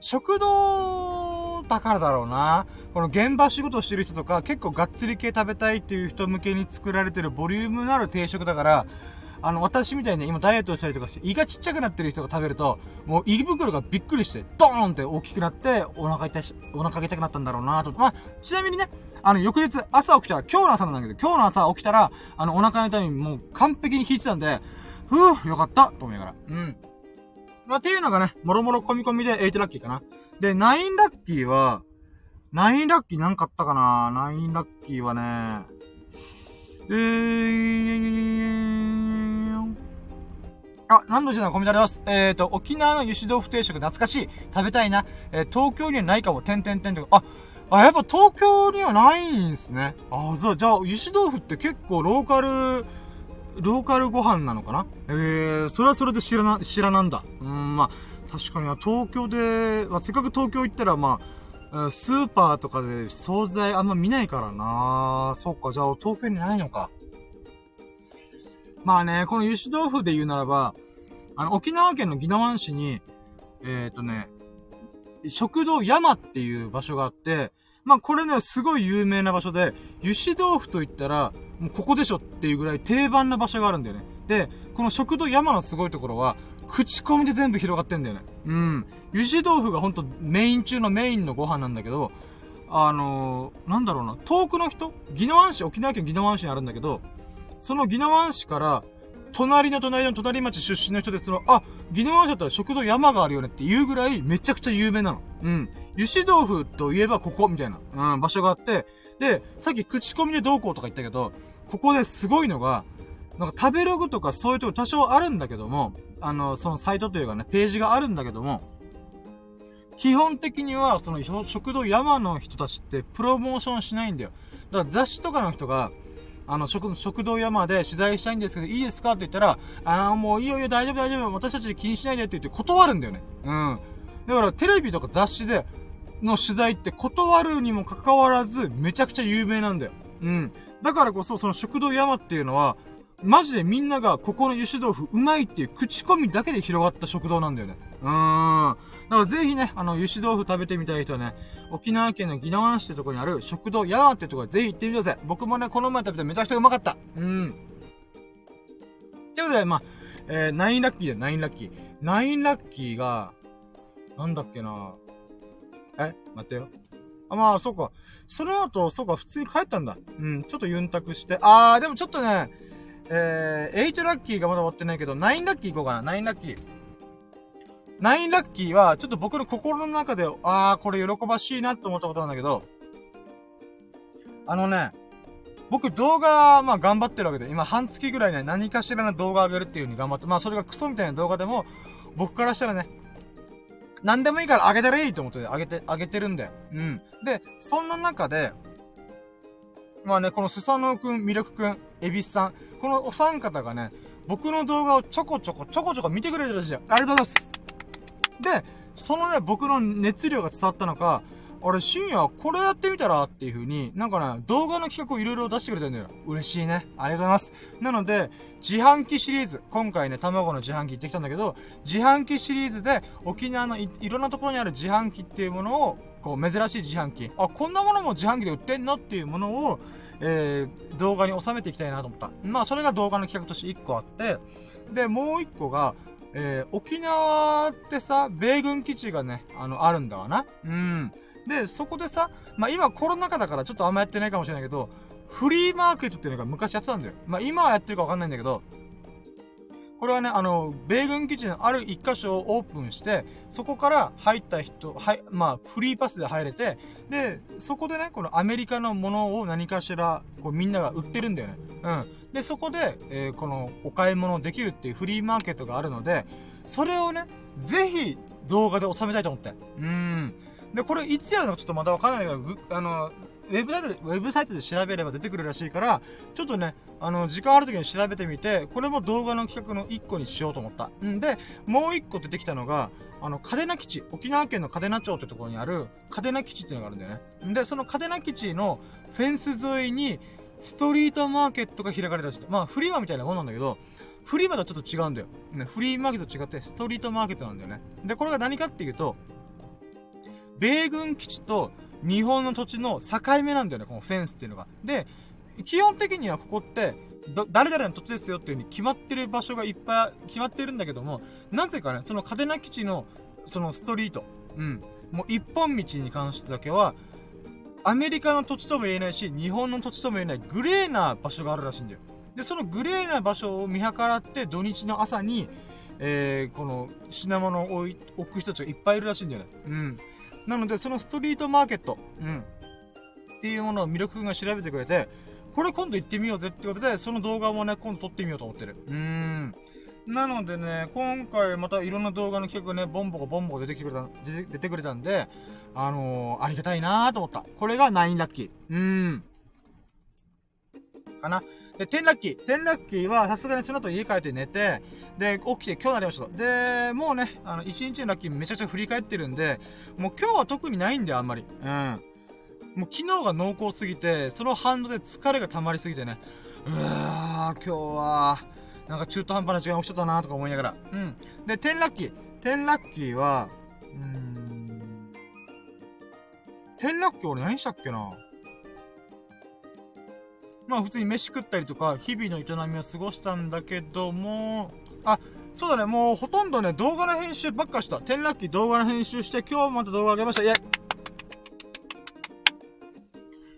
食堂だからだろうな。この現場仕事してる人とか、結構がっつり系食べたいっていう人向けに作られてるボリュームのある定食だから、あの、私みたいにね今ダイエットしたりとかして、胃がちっちゃくなってる人が食べると、もう胃袋がびっくりして、ドーンって大きくなって、お腹痛いし、お腹痛くなったんだろうなと。まあ、ちなみにね、あの、翌日、朝起きたら、今日の朝なんだけど、今日の朝起きたら、あの、お腹の痛みもう完璧に引いてたんで、ふぅ、よかった、と思いながら。うん。まあ、っていうのがね、もろもろ込み込みで8ラッキーかな。で、9ラッキーは、9ラッキーなんかあったかな ?9 ラッキーはね、えー、あ、何度じゃなコメントあります。えっ、ー、と、沖縄の油脂豆腐定食懐かしい。食べたいな。えー、東京にはないかも。てんてんてんとか。あ、あ、やっぱ東京にはないんすね。あ、そう、じゃあ、油脂豆腐って結構ローカル、ローカルご飯なのかな？えー、それはそれで知らな、知らなんだ。うん、まあ、確かに東京で、まあ、せっかく東京行ったら、まあ、スーパーとかで惣菜あんま見ないからなそっか、じゃあ東京にないのか。まあね、この油脂豆腐で言うならば、あの、沖縄県の宜野湾市に、えっ、ー、とね、食堂山っていう場所があって、まあこれね、すごい有名な場所で、油脂豆腐と言ったら、もうここでしょっていうぐらい定番な場所があるんだよね。で、この食堂山のすごいところは、口コミで全部広がってんだよね。うん。油脂豆腐がほんとメイン中のメインのご飯なんだけど、あのー、なんだろうな、遠くの人？宜野湾市、沖縄県宜野湾市にあるんだけど、その宜野湾市から、隣の隣の隣町出身の人ですの、あ、宜野湾市だったら食堂山があるよねっていうぐらいめちゃくちゃ有名なの。うん。油脂豆腐といえばここ、みたいな、うん、場所があって、で、さっき口コミでどうこうとか言ったけど、ここですごいのが、なんか食べログとかそういうとこ多少あるんだけども、あの、そのサイトというかね、ページがあるんだけども、基本的には、その、食堂山の人たちってプロモーションしないんだよ。だから雑誌とかの人が、あの、食、食堂山で取材したいんですけど、いいですかって言ったら、ああ、もういいよいいよ、大丈夫大丈夫、私たちで気にしないでって言って断るんだよね。うん。だからテレビとか雑誌で、の取材って断るにもかかわらず、めちゃくちゃ有名なんだよ。うん。だからこそ、その食堂山っていうのは、マジでみんながここの油脂豆腐うまいっていう口コミだけで広がった食堂なんだよね。うーん。だからぜひね、あの、油脂豆腐食べてみたい人はね、沖縄県の宜野湾市ってとこにある食堂ヤーってとこぜひ行ってみてください。僕もね、この前食べてめちゃくちゃうまかった。うん。ということで、まあ、えー、9ラッキーだよ、9ラッキー。9ラッキーが、なんだっけなえ？待ってよ。あ、まあ、そうか。その後、そうか、普通に帰ったんだ。うん、ちょっとユンタクして。あー、でもちょっとね、えー、8ラッキーがまだ終わってないけど、9ラッキー行こうかな。9ラッキー。9ラッキーは、ちょっと僕の心の中で、あー、これ喜ばしいなって思ったことなんだけど、あのね、僕動画、まあ頑張ってるわけで、今半月ぐらいね、何かしらの動画上げるっていう風に頑張って、まあそれがクソみたいな動画でも、僕からしたらね、何でもいいから上げたらいいと思って上げて、上げてるんだよ。うん。で、そんな中で、まあね、このスサノオくん、ミルクくん、エビスさん、このお三方がね、僕の動画をちょこちょこ、ちょこちょこ見てくれてるらしいよ。ありがとうございます。で、そのね、僕の熱量が伝わったのか、あれ、深夜、これやってみたらっていう風に、なんかね、動画の企画をいろいろ出してくれてるんだよ。嬉しいね。ありがとうございます。なので、自販機シリーズ、今回ね、卵の自販機行ってきたんだけど、自販機シリーズで、沖縄のいいろんなところにある自販機っていうものを、こう、珍しい自販機。あ、こんなものも自販機で売ってんのっていうものを、えー、動画に収めていきたいなと思った。まあ、それが動画の企画として1個あって、で、もう1個が、えー、沖縄ってさ、米軍基地がね、あの、あるんだわな。うん。で、そこでさ、まあ、今コロナ禍だからちょっとあんまやってないかもしれないけど、フリーマーケットっていうのが昔やってたんだよ。まあ、今はやってるかわかんないんだけど、これはね、あの、米軍基地のある一箇所をオープンして、そこから入った人、はい、まあ、フリーパスで入れて、で、そこでね、このアメリカのものを何かしら、こうみんなが売ってるんだよね。うん。で、そこで、えー、この、お買い物できるっていうフリーマーケットがあるので、それをね、ぜひ、動画で収めたいと思って。うん。で、これいつやるのかちょっとまだわかんないけど、あの、ウェブサイトで、ウェブサイトで調べれば出てくるらしいから、ちょっとね、あの、時間ある時に調べてみて、これも動画の企画の1個にしようと思った。んで、もう1個出てきたのが、あの、嘉手納基地、沖縄県の嘉手納町ってところにある、嘉手納基地っていうのがあるんだよね。で、その嘉手納基地のフェンス沿いに、ストリートマーケットが開かれたしい、まあ、フリーマみたいなもんなんだけど、フリーマとはちょっと違うんだよ。ね、フリーマーケットと違って、ストリートマーケットなんだよね。で、これが何かっていうと、米軍基地と日本の土地の境目なんだよね、このフェンスっていうのが。で、基本的にはここって、誰々の土地ですよっていう風に決まってる場所がいっぱい決まってるんだけども、なぜかね、その嘉手納基地の、そのストリート、うん、もう一本道に関してだけは、アメリカの土地とも言えないし、日本の土地とも言えないグレーな場所があるらしいんだよ。で、そのグレーな場所を見計らって土日の朝に、えー、この品物を置く人たちがいっぱいいるらしいんだよね。うん。なので、そのストリートマーケット、うん。っていうものを魅力が調べてくれて、これ今度行ってみようぜってことで、その動画もね、今度撮ってみようと思ってる。うーん。なのでね、今回またいろんな動画の企画がね、ボンボコボンボコ出てきてくれた、出てくれたんで、あのー、ありがたいなーと思った。これが9ラッキー。うーん。かな。で、10ラッキー。10ラッキーは、さすがにその後家帰って寝て、で、起きて今日なりましたと。で、もうね、あの、1日のラッキーめちゃくちゃ振り返ってるんで、もう今日は特にないんだよ、あんまり。うん。もう昨日が濃厚すぎて、その反動で疲れが溜まりすぎてね、うわー、今日は、なんか中途半端な時間起きちゃったなとか思いながら。うん。で、10ラッキー。10ラッキーは、うーん。10ラッキー俺何したっけな？まあ普通に飯食ったりとか、日々の営みを過ごしたんだけども、あ、そうだね、もうほとんどね、動画の編集ばっかした。テンラッキー動画の編集して、今日また動画上げました。イェイ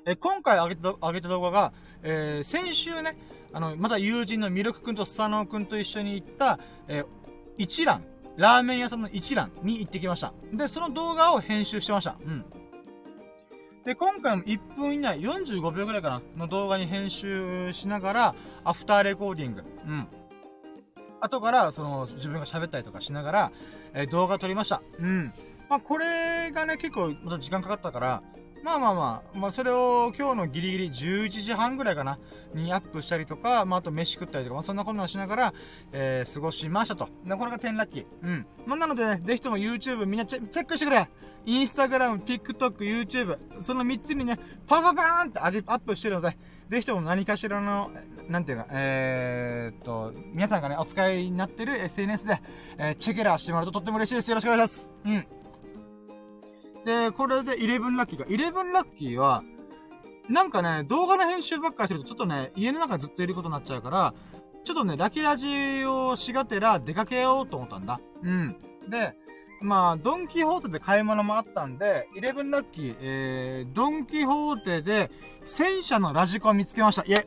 え、今回上げた、上げた動画が、えー、先週ね、あの、また友人のミルクくんとスサノオくんと一緒に行った、えー、一蘭、ラーメン屋さんの一蘭に行ってきました。で、その動画を編集してました。うん。で、今回も1分以内、45秒ぐらいかな、の動画に編集しながら、アフターレコーディング。うん。後から、その、自分が喋ったりとかしながら、えー、動画撮りました。うん。まあ、これがね、結構、また時間かかったから、まあまあまあ、まあそれを今日のギリギリ11時半ぐらいかな、にアップしたりとか、まああと飯食ったりとか、まあそんなことをしながら、えー、過ごしましたと。で、これが10ラッキー。うん。まあなのでね、ぜひとも YouTube みんなチェックしてくれインスタグラム、TikTok、YouTube、その3つにね、パパパーンってアップしてるので、ぜひとも何かしらの、なんていうか、えー、っと、皆さんがね、お使いになってる SNS で、えー、チェケラーしてもらうととっても嬉しいです。よろしくお願いします。うん。で、これで11ラッキーが、11ラッキーは、なんかね、動画の編集ばっかりするとちょっとね、家の中にずっといることになっちゃうから、ちょっとね、ラキラジをしがてら出かけようと思ったんだ。うん。で、まあ、ドンキホーテで買い物もあったんで、イレブンラッキー、えー、ドンキホーテで、戦車のラジコン見つけました。イェ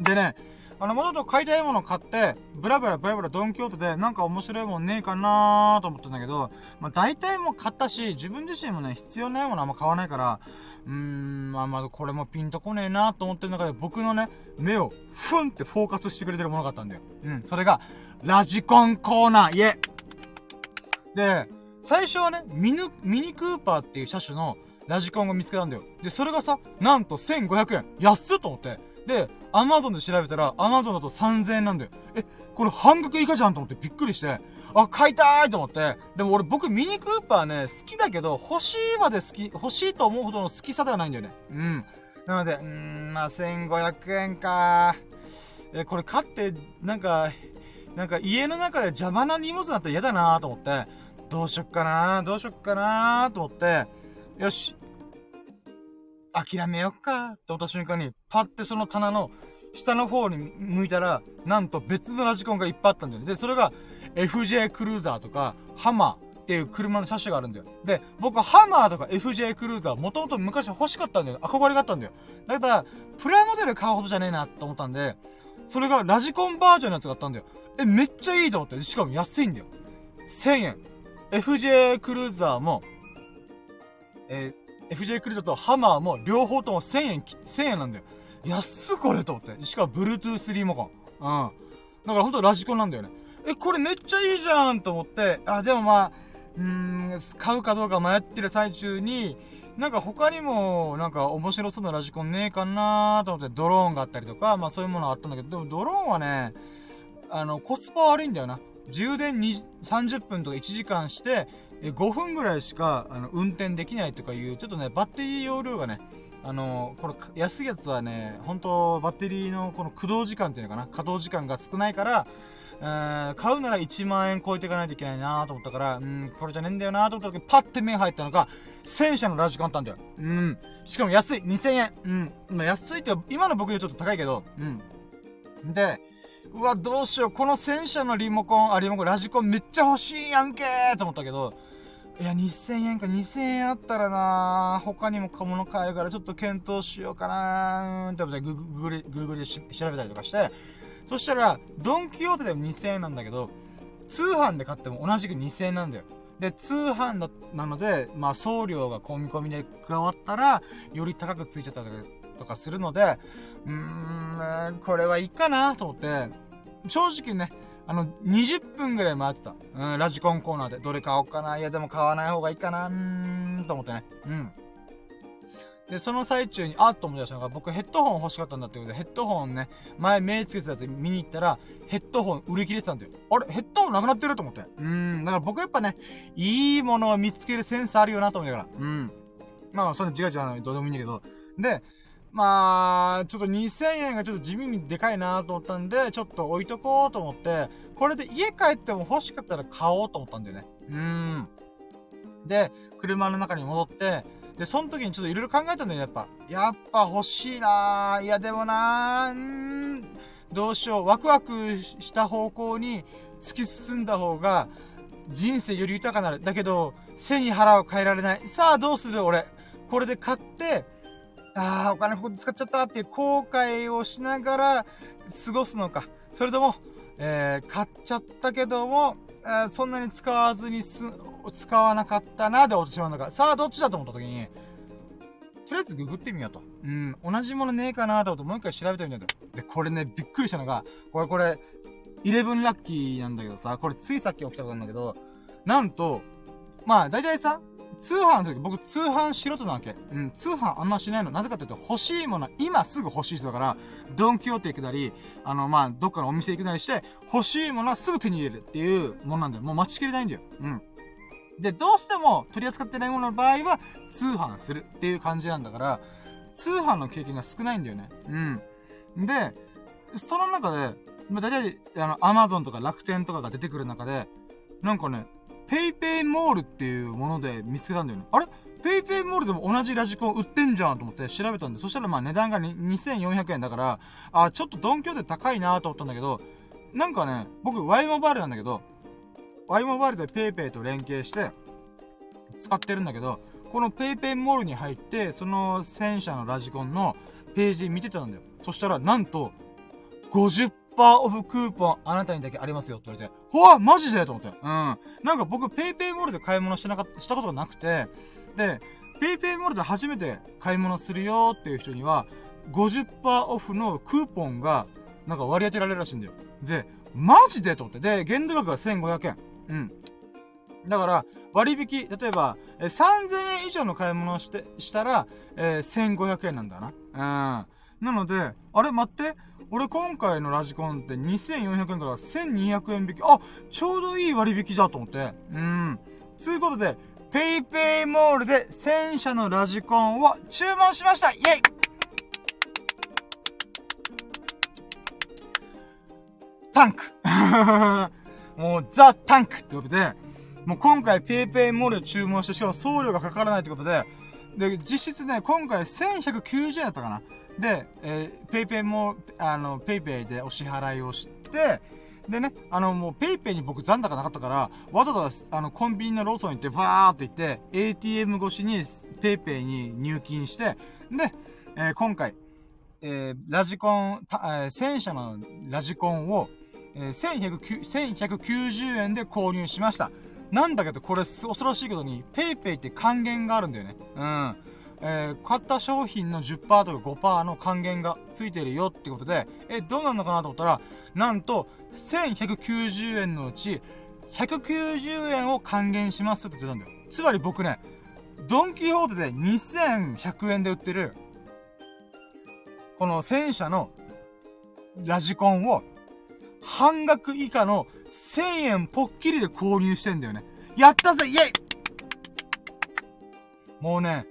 でね、あの、もともと買いたいもの買って、ブラブラブラブラドンキホーテでなんか面白いもんねえかなーと思ったんだけど、まあ大体も買ったし、自分自身もね、必要ないものあんま買わないから、うーん、まあまあこれもピンとこねえなーと思ってる中で僕のね、目をふんってフォーカスしてくれてるものがあったんだよ。うん、それが、ラジコンコーナー、イェで、最初はね、ミニ、ミニクーパーっていう車種のラジコンを見つけたんだよ。で、それがさ、なんと1500円。安っと思って。で、アマゾンで調べたら、アマゾンだと3000円なんだよ。え、これ半額以下じゃんと思ってびっくりして、あ、買いたいと思って。でも俺僕ミニクーパーね、好きだけど、欲しいまで好き、欲しいと思うほどの好きさではないんだよね。うん。なので、うん、まあ1500円かえ、これ買って、なんか、なんか家の中で邪魔な荷物だったら嫌だなと思って、どうしよっかなどうしよっかなと思って、よし、諦めよっかって思った瞬間に、パってその棚の下の方に向いたら、なんと別のラジコンがいっぱいあったんだよね。で、それが FJ クルーザーとか、ハマーっていう車の車種があるんだよ。で、僕ハマーとか FJ クルーザーもともと昔欲しかったんだよ。憧れがあったんだよ。だから、プラモデル買うほどじゃねえなと思ったんで、それがラジコンバージョンのやつがあったんだよ。え、めっちゃいいと思って。しかも安いんだよ。1000円。FJ クルーザーも、え、FJ クルーザーとハマーも両方とも1000円、1000円なんだよ。安っこれと思って。しかも Bluetooth リモコン。うん。だからほんとラジコンなんだよね。え、これめっちゃいいじゃんと思って、あ、でもまあ、うん、買うかどうか迷ってる最中に、なんか他にも、なんか面白そうなラジコンねえかなと思って、ドローンがあったりとか、まあそういうものあったんだけど、でもドローンはね、あの、コスパ悪いんだよな。充電30分とか1時間して、で5分ぐらいしか、あの、運転できないとかいう、ちょっとね、バッテリー容量がね、あのこの安いやつはね、本当バッテリーのこの駆動時間っていうのかな、稼働時間が少ないから、えー、買うなら1万円超えていかないといけないなと思ったから、うん、これじゃねえんだよなと思った時、パッて目入ったのが、1000社のラジコンあったんだよ。うん。しかも安い !2000 円うん。まあ、安いって、今の僕よりちょっと高いけど、うん。で、うわ、どうしよう。この戦車のリモコン、あ、リモコン、ラジコンめっちゃ欲しいやんけーと思ったけど、いや、2000円か、2000円あったらな他にも小物買えるからちょっと検討しようかな。ーって思ってグーグ、グーグルで調べたりとかして、そしたら、ドンキホーテでも2000円なんだけど、通販で買っても同じく2000円なんだよ。で、通販だ、なので、まあ送料が込み込みで加わったら、より高くついちゃったりとかするので、うーん、これはいいかなと思って、正直ね、あの、20分ぐらい回ってた。うん、ラジコンコーナーで。どれ買おうかな。いや、でも買わない方がいいかな。うーん、と思ってね。うん。で、その最中に、あっと思い出したのが、僕ヘッドホン欲しかったんだってことで、ヘッドホンね、前目つけてたやつ見に行ったら、ヘッドホン売り切れてたんだよ。あれ？ヘッドホンなくなってると思って。うん、だから僕やっぱね、いいものを見つけるセンスあるよなと思いながら。うん。まあ、それ違う違う、どうでもいいんだけど。で、まあ、ちょっと2000円がちょっと地味にでかいなと思ったんで、ちょっと置いとこうと思って、これで家帰っても欲しかったら買おうと思ったんだよね。うん。で、車の中に戻って、で、その時にちょっといろいろ考えたんだよ、やっぱ。やっぱ欲しいなぁ。いや、でもなぁ、うーん、どうしよう。ワクワクした方向に突き進んだ方が、人生より豊かになる。だけど、背に腹を変えられない。さあ、どうする俺。これで買って、ああ、お金ここで使っちゃったっていう後悔をしながら過ごすのか。それとも、えー、買っちゃったけども、えー、そんなに使わずにす、使わなかったなで落ちてしまうのか。さあ、どっちだと思った時に、とりあえずググってみようと。うん、同じものねえかなと思ってもう一回調べてみようと。で、これね、びっくりしたのが、これこれ、11ラッキーなんだけどさ、これついさっき起きたことなんだけど、なんと、まあ、だいたいさ、通販する僕通販素人なわけ。うん、通販あんましないの。なぜかというと、欲しいもの、今すぐ欲しい人だから、ドンキョーテ行くなり、あの、まあ、どっかのお店行くなりして、欲しいものはすぐ手に入れるっていうものなんだよ。もう待ちきれないんだよ。うん。で、どうしても取り扱ってないものの場合は、通販するっていう感じなんだから、通販の経験が少ないんだよね。うん。で、その中で、まあ、大体、あの、アマゾンとか楽天とかが出てくる中で、なんかね、ペイペイモールっていうもので見つけたんだよね。あれ？ペイペイモールでも同じラジコン売ってんじゃんと思って調べたんで、そしたらまあ値段が2400円だから、あ、ちょっとドンキョで高いなと思ったんだけど、なんかね、僕、ワイモバイルなんだけど、Y モバイルで PayPay と連携して、使ってるんだけど、この PayPay モールに入って、その戦車のラジコンのページ見てたんだよ。そしたら、なんと、50%オフクーポンあなたにだけありますよって言われて、ほわマジで？と思って。うん。なんか僕 PayPay モールで買い物してなかった、したことがなくて、で、PayPay モールで初めて買い物するよっていう人には、50%オフのクーポンが、なんか割り当てられるらしいんだよ。で、マジで？と思って。で、限度額が1500円。うん。だから、割引、例えば、え3000円以上の買い物をして、したら、えー、1500円なんだな。うん。なので、あれ待って。俺今回のラジコンって2400円から1200円引き。あ、ちょうどいい割引じゃと思って。うん。つうことで、ペイペイモールで戦車のラジコンを注文しましたイェイタンク <laughs> もう、ザ・タンクってことで、もう今回 PayPay モール注文して、しかも送料がかからないってことで、で、実質ね、今回1190円だったかな。で、えー、PayPay も、あの、PayPay でお支払いをして、でね、あの、もう PayPay に僕残高なかったから、わざわざ、あの、コンビニのローソン行って、バーって行って、ATM 越しに PayPay に入金して、で、えー、今回、えー、ラジコン、たえー、戦車のラジコンを、えー、1190円で購入しました。なんだけど、これ、恐ろしいことに、PayPay って還元があるんだよね。うん。えー、買った商品の10%とか5%の還元がついてるよってことで、え、どうなのかなと思ったら、なんと、1190円のうち、190円を還元しますって言ってたんだよ。つまり僕ね、ドンキホーテで2100円で売ってる、この戦車のラジコンを半額以下の1000円ポッキリで購入してんだよね。やったぜイェイもうね、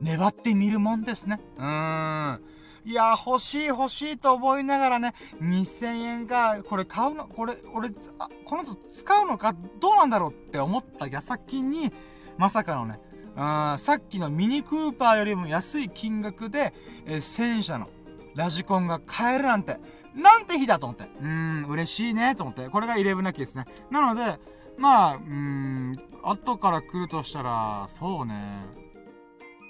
粘ってみるもんですね。うーん。いや、欲しい欲しいと思いながらね、2000円か、これ買うの、これ、俺、この人使うのか、どうなんだろうって思った矢先に、まさかのね、うん、さっきのミニクーパーよりも安い金額で、えー、戦車のラジコンが買えるなんて、なんて日だと思って。うーん、嬉しいね、と思って。これが11ラッキーですね。なので、まあ、うーん、後から来るとしたら、そうね。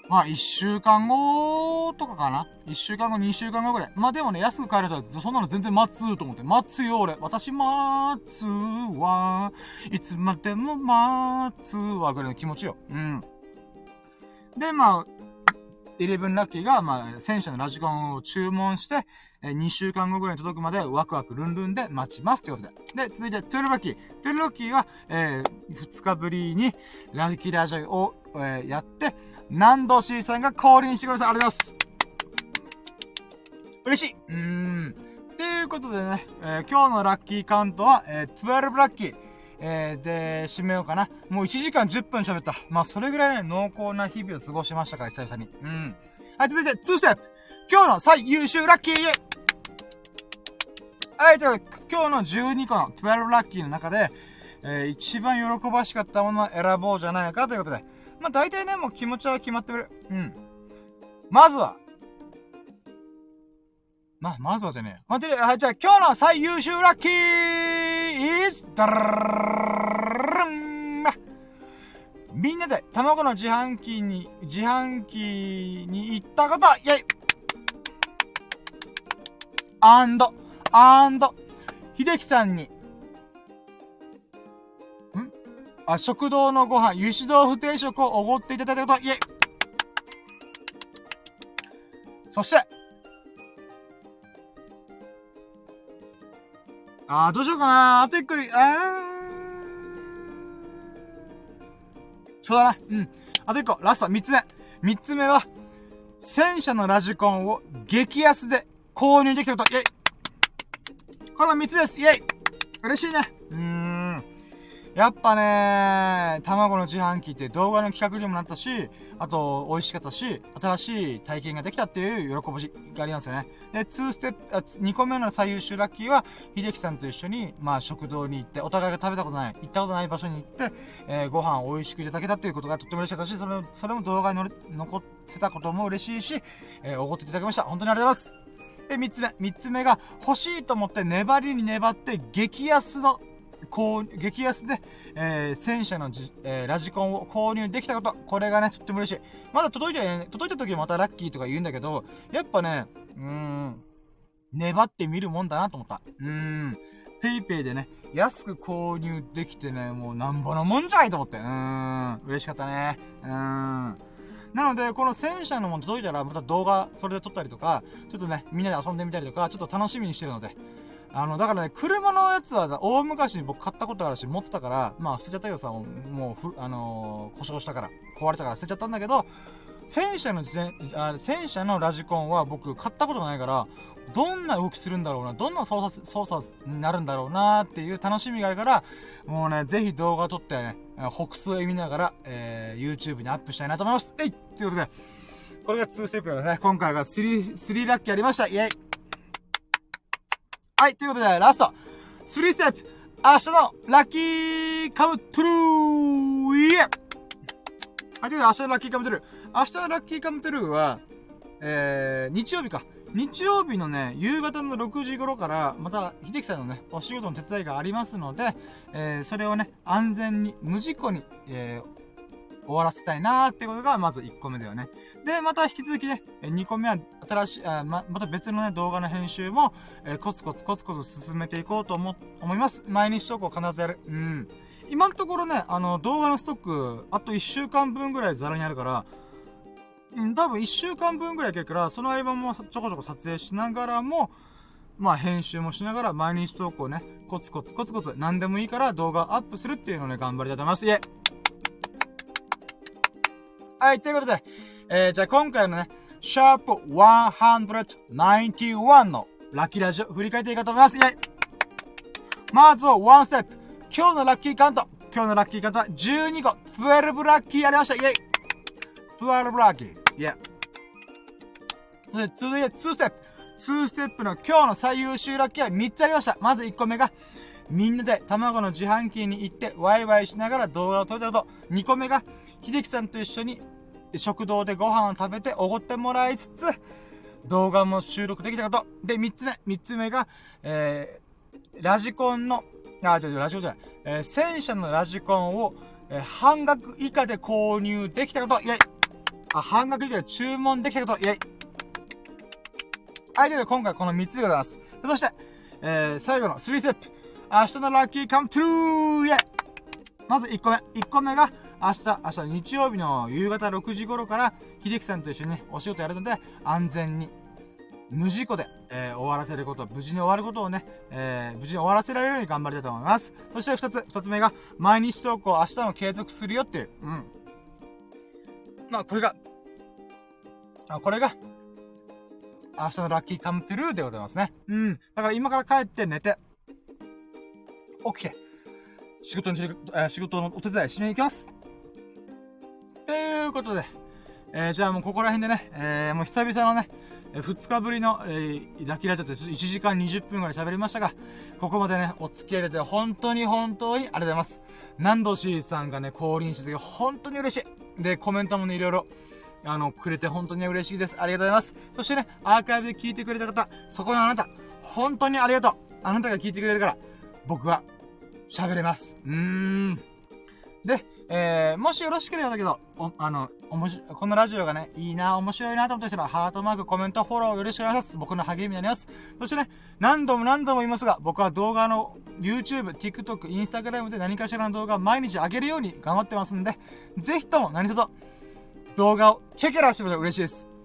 まあ、一週間後とかかな一週間後、二週間後ぐらい。まあでもね、安く買えると、そんなの全然待つと思って。待つよ、俺。私待つわ。いつまでも待つわ、ぐらいの気持ちよ。うん。で、まあ、イレブンラッキーが、まあ、戦車のラジコンを注文して、え2週間後ぐらいに届くまでワクワクルンルンで待ちますということで。で、続いて、トゥエルブラッキー。トゥエルブラッキーは、えー、2日ぶりにラッキーラジオを、えー、やって、南道 C さんが降臨してください。ありがとうございます。嬉しい。うーん。ということでね、えー、今日のラッキーカウントは、えー、12ラッキー。えー、で、締めようかな。もう1時間10分喋った。まあ、それぐらいね、濃厚な日々を過ごしましたから、久々に。うん。はい、続いて、2ステップ今日の最優秀ラッキーはい、という、今日の12個の12ラッキーの中で、えー、一番喜ばしかったものを選ぼうじゃないかということで。まあ、大体ね、もう気持ちは決まってくる。うん。まずは、ま、まずはじゃねえ。待って、はい、じゃあ今日の最優秀ラッキー is ダみんなで卵の自販機に、自販機に行ったことイェイアンド、アンド、秀樹さんに、ん？あ、食堂のご飯、油脂豆腐定食をおごっていただいたこと、イェイ。そして、あー、どうしようかな。あと一個、あー。そうだな。うん。あと一個、ラスト、三つ目。三つ目は、戦車のラジコンを激安で購入できたこと、イェイ。この3つですイェイ嬉しいねうーん。やっぱね卵の自販機って動画の企画にもなったし、あと、美味しかったし、新しい体験ができたっていう喜びがありますよね。で、2ステップ、あ2個目の最優秀ラッキーは、秀樹さんと一緒に、まあ、食堂に行って、お互いが食べたことない、行ったことない場所に行って、えー、ご飯を美味しくいただけたっていうことがとっても嬉しかったし、それそれも動画に残せたことも嬉しいし、えー、おごっていただきました。本当にありがとうございます。で、三つ目。三つ目が、欲しいと思って粘りに粘って激安のこう、激安で、えー、戦車のじ、えー、ラジコンを購入できたこと、これがね、とっても嬉しい。まだ届いて、届いた時またラッキーとか言うんだけど、やっぱね、うーん、粘ってみるもんだなと思った。うーん。ペイペイでね、安く購入できてね、もうなんぼのもんじゃないと思って。うーん。嬉しかったね。うーん。なので、この戦車のも届いたら、また動画、それで撮ったりとか、ちょっとね、みんなで遊んでみたりとか、ちょっと楽しみにしてるので、あの、だからね、車のやつは、大昔に僕買ったことあるし、持ってたから、まあ、捨てちゃったけどさ、もう、あのー、故障したから、壊れたから捨てちゃったんだけど、戦車のあ、戦車のラジコンは僕買ったことがないから、どんな動きするんだろうな、どんな操作、操作になるんだろうなっていう楽しみがあるから、もうね、ぜひ動画撮ってね、北数へ見ながら、えー、YouTube にアップしたいなと思います。えいということで、これが2ステップですね。今回が3、3ラッキーありました。イェイはい、ということで、ラスト !3 ステップ明日のラッキーカムトゥルーイエはい、ということで、明日のラッキーカムトゥルー。明日のラッキーカムトゥルーは、えー、日曜日か。日曜日のね、夕方の6時頃から、また、秀樹さんのね、お仕事の手伝いがありますので、えー、それをね、安全に、無事故に、えー、終わらせたいなーってことが、まず1個目だよね。で、また引き続きね、2個目は、新しい、あま、また別のね、動画の編集も、えー、コツコツコツコツ進めていこうと思、思います。毎日投稿必ずやる。うん。今のところね、あの、動画のストック、あと1週間分ぐらいザラにあるから、うん、多分1週間分ぐらいいけるから、その合間もちょこちょこ撮影しながらも、まあ編集もしながら毎日投稿ね、コツコツコツコツ何でもいいから動画アップするっていうのをね、頑張りたいと思います。イェはい、ということで、えー、じゃあ今回のね、シャープ191のラッキーラジオ振り返っていこうと思います。イェイまずは1ステップ。今日のラッキーカウント。今日のラッキーカウントは12個。12ラッキーありました。イェイ !12 ラッキー。いや。続いて、2ステップ。2ステップの今日の最優秀ラッキーは3つありました。まず1個目が、みんなで卵の自販機に行ってワイワイしながら動画を撮れたこと。2個目が、秀樹さんと一緒に食堂でご飯を食べておごってもらいつつ、動画も収録できたこと。で、3つ目。3つ目が、えー、ラジコンの、あ、違う違う、ラジコンじゃない。えー、戦車のラジコンを、えー、半額以下で購入できたこと。イェイあ、半額以下注文できたこと。イェイはい、ということで今回この3つでございます。そして、えー、最後の3ステップ。明日のラッキーカムトゥーイェイまず1個目。1個目が、明日、明日日曜日の夕方6時頃から、秀樹さんと一緒にね、お仕事やるので、安全に、無事故で、えー、終わらせること、無事に終わることをね、えー、無事に終わらせられるように頑張りたいと思います。そして2つ、2つ目が、毎日投稿、明日も継続するよっていう、うん。まあ、これが、あ、これが、明日のラッキーカムトゥルーでございますね。うん。だから今から帰って寝て、起きて、仕事に、え仕事のお手伝いしに行きます。ということで、えー、じゃあもうここら辺でね、えー、もう久々のね、2日ぶりの、えー、ラキラジオで1時間20分ぐらい喋りましたが、ここまでね、お付き合いいて本当に本当にありがとうございます。何度 C さんがね、降臨して本当に嬉しい。で、コメントもね、いろいろ、あの、くれて本当に嬉しいです。ありがとうございます。そしてね、アーカイブで聞いてくれた方、そこのあなた、本当にありがとう。あなたが聞いてくれるから、僕は、喋れます。うーん。で、えー、もしよろしければだけど、お、あの、おもし、このラジオがね、いいな、面白いなと思った人は、ハートマーク、コメント、フォローよろしくお願いします。僕の励みになります。そしてね、何度も何度も言いますが、僕は動画の YouTube、TikTok、Instagram で何かしらの動画毎日上げるように頑張ってますんで、ぜひとも何卒、動画をチェックラしてもらうと嬉しいです。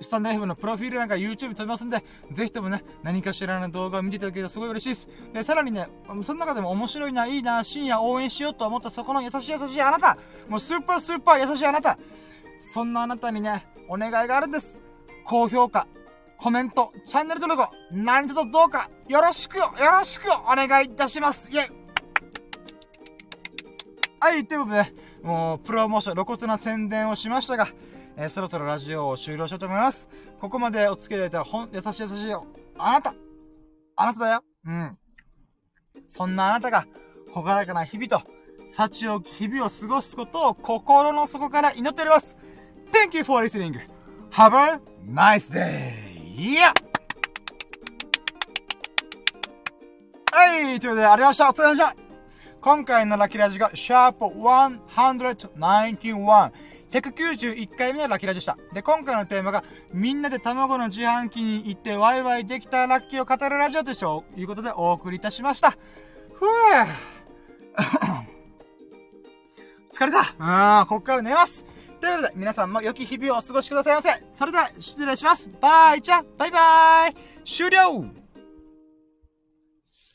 スタンド F のプロフィールなんか YouTube 飛びますんで、ぜひともね、何かしらの動画を見ていただけるとすごい嬉しいです。で、さらにね、その中でも面白いな、いいな、深夜応援しようと思ったそこの優しい優しいあなたもうスーパースーパー優しいあなたそんなあなたにね、お願いがあるんです。高評価、コメント、チャンネル登録を何卒どうかよろしくよろしくお願いいたしますイェイはい、ということで、もう、プロモーション、露骨な宣伝をしましたが、えー、そろそろラジオを終了しようと思います。ここまでお付き合いいただいたほん、優しい優しいよ。あなたあなただようん。そんなあなたが、ほがらかな日々と、幸を、日々を過ごすことを心の底から祈っております。Thank you for listening. Have a nice day! Yeah! はい、ということで、ありがとうございました。お疲れ様でした。今回のラッキーラジが、シャープ191。191回目のラッキーラジでした。で、今回のテーマが、みんなで卵の自販機に行ってワイワイできたラッキーを語るラジオということでお送りいたしました。ふぅ疲れたうん、こっから寝ます。ということで、皆さんも良き日々をお過ごしくださいませ。それでは、失礼します。バイチャバイバイ終了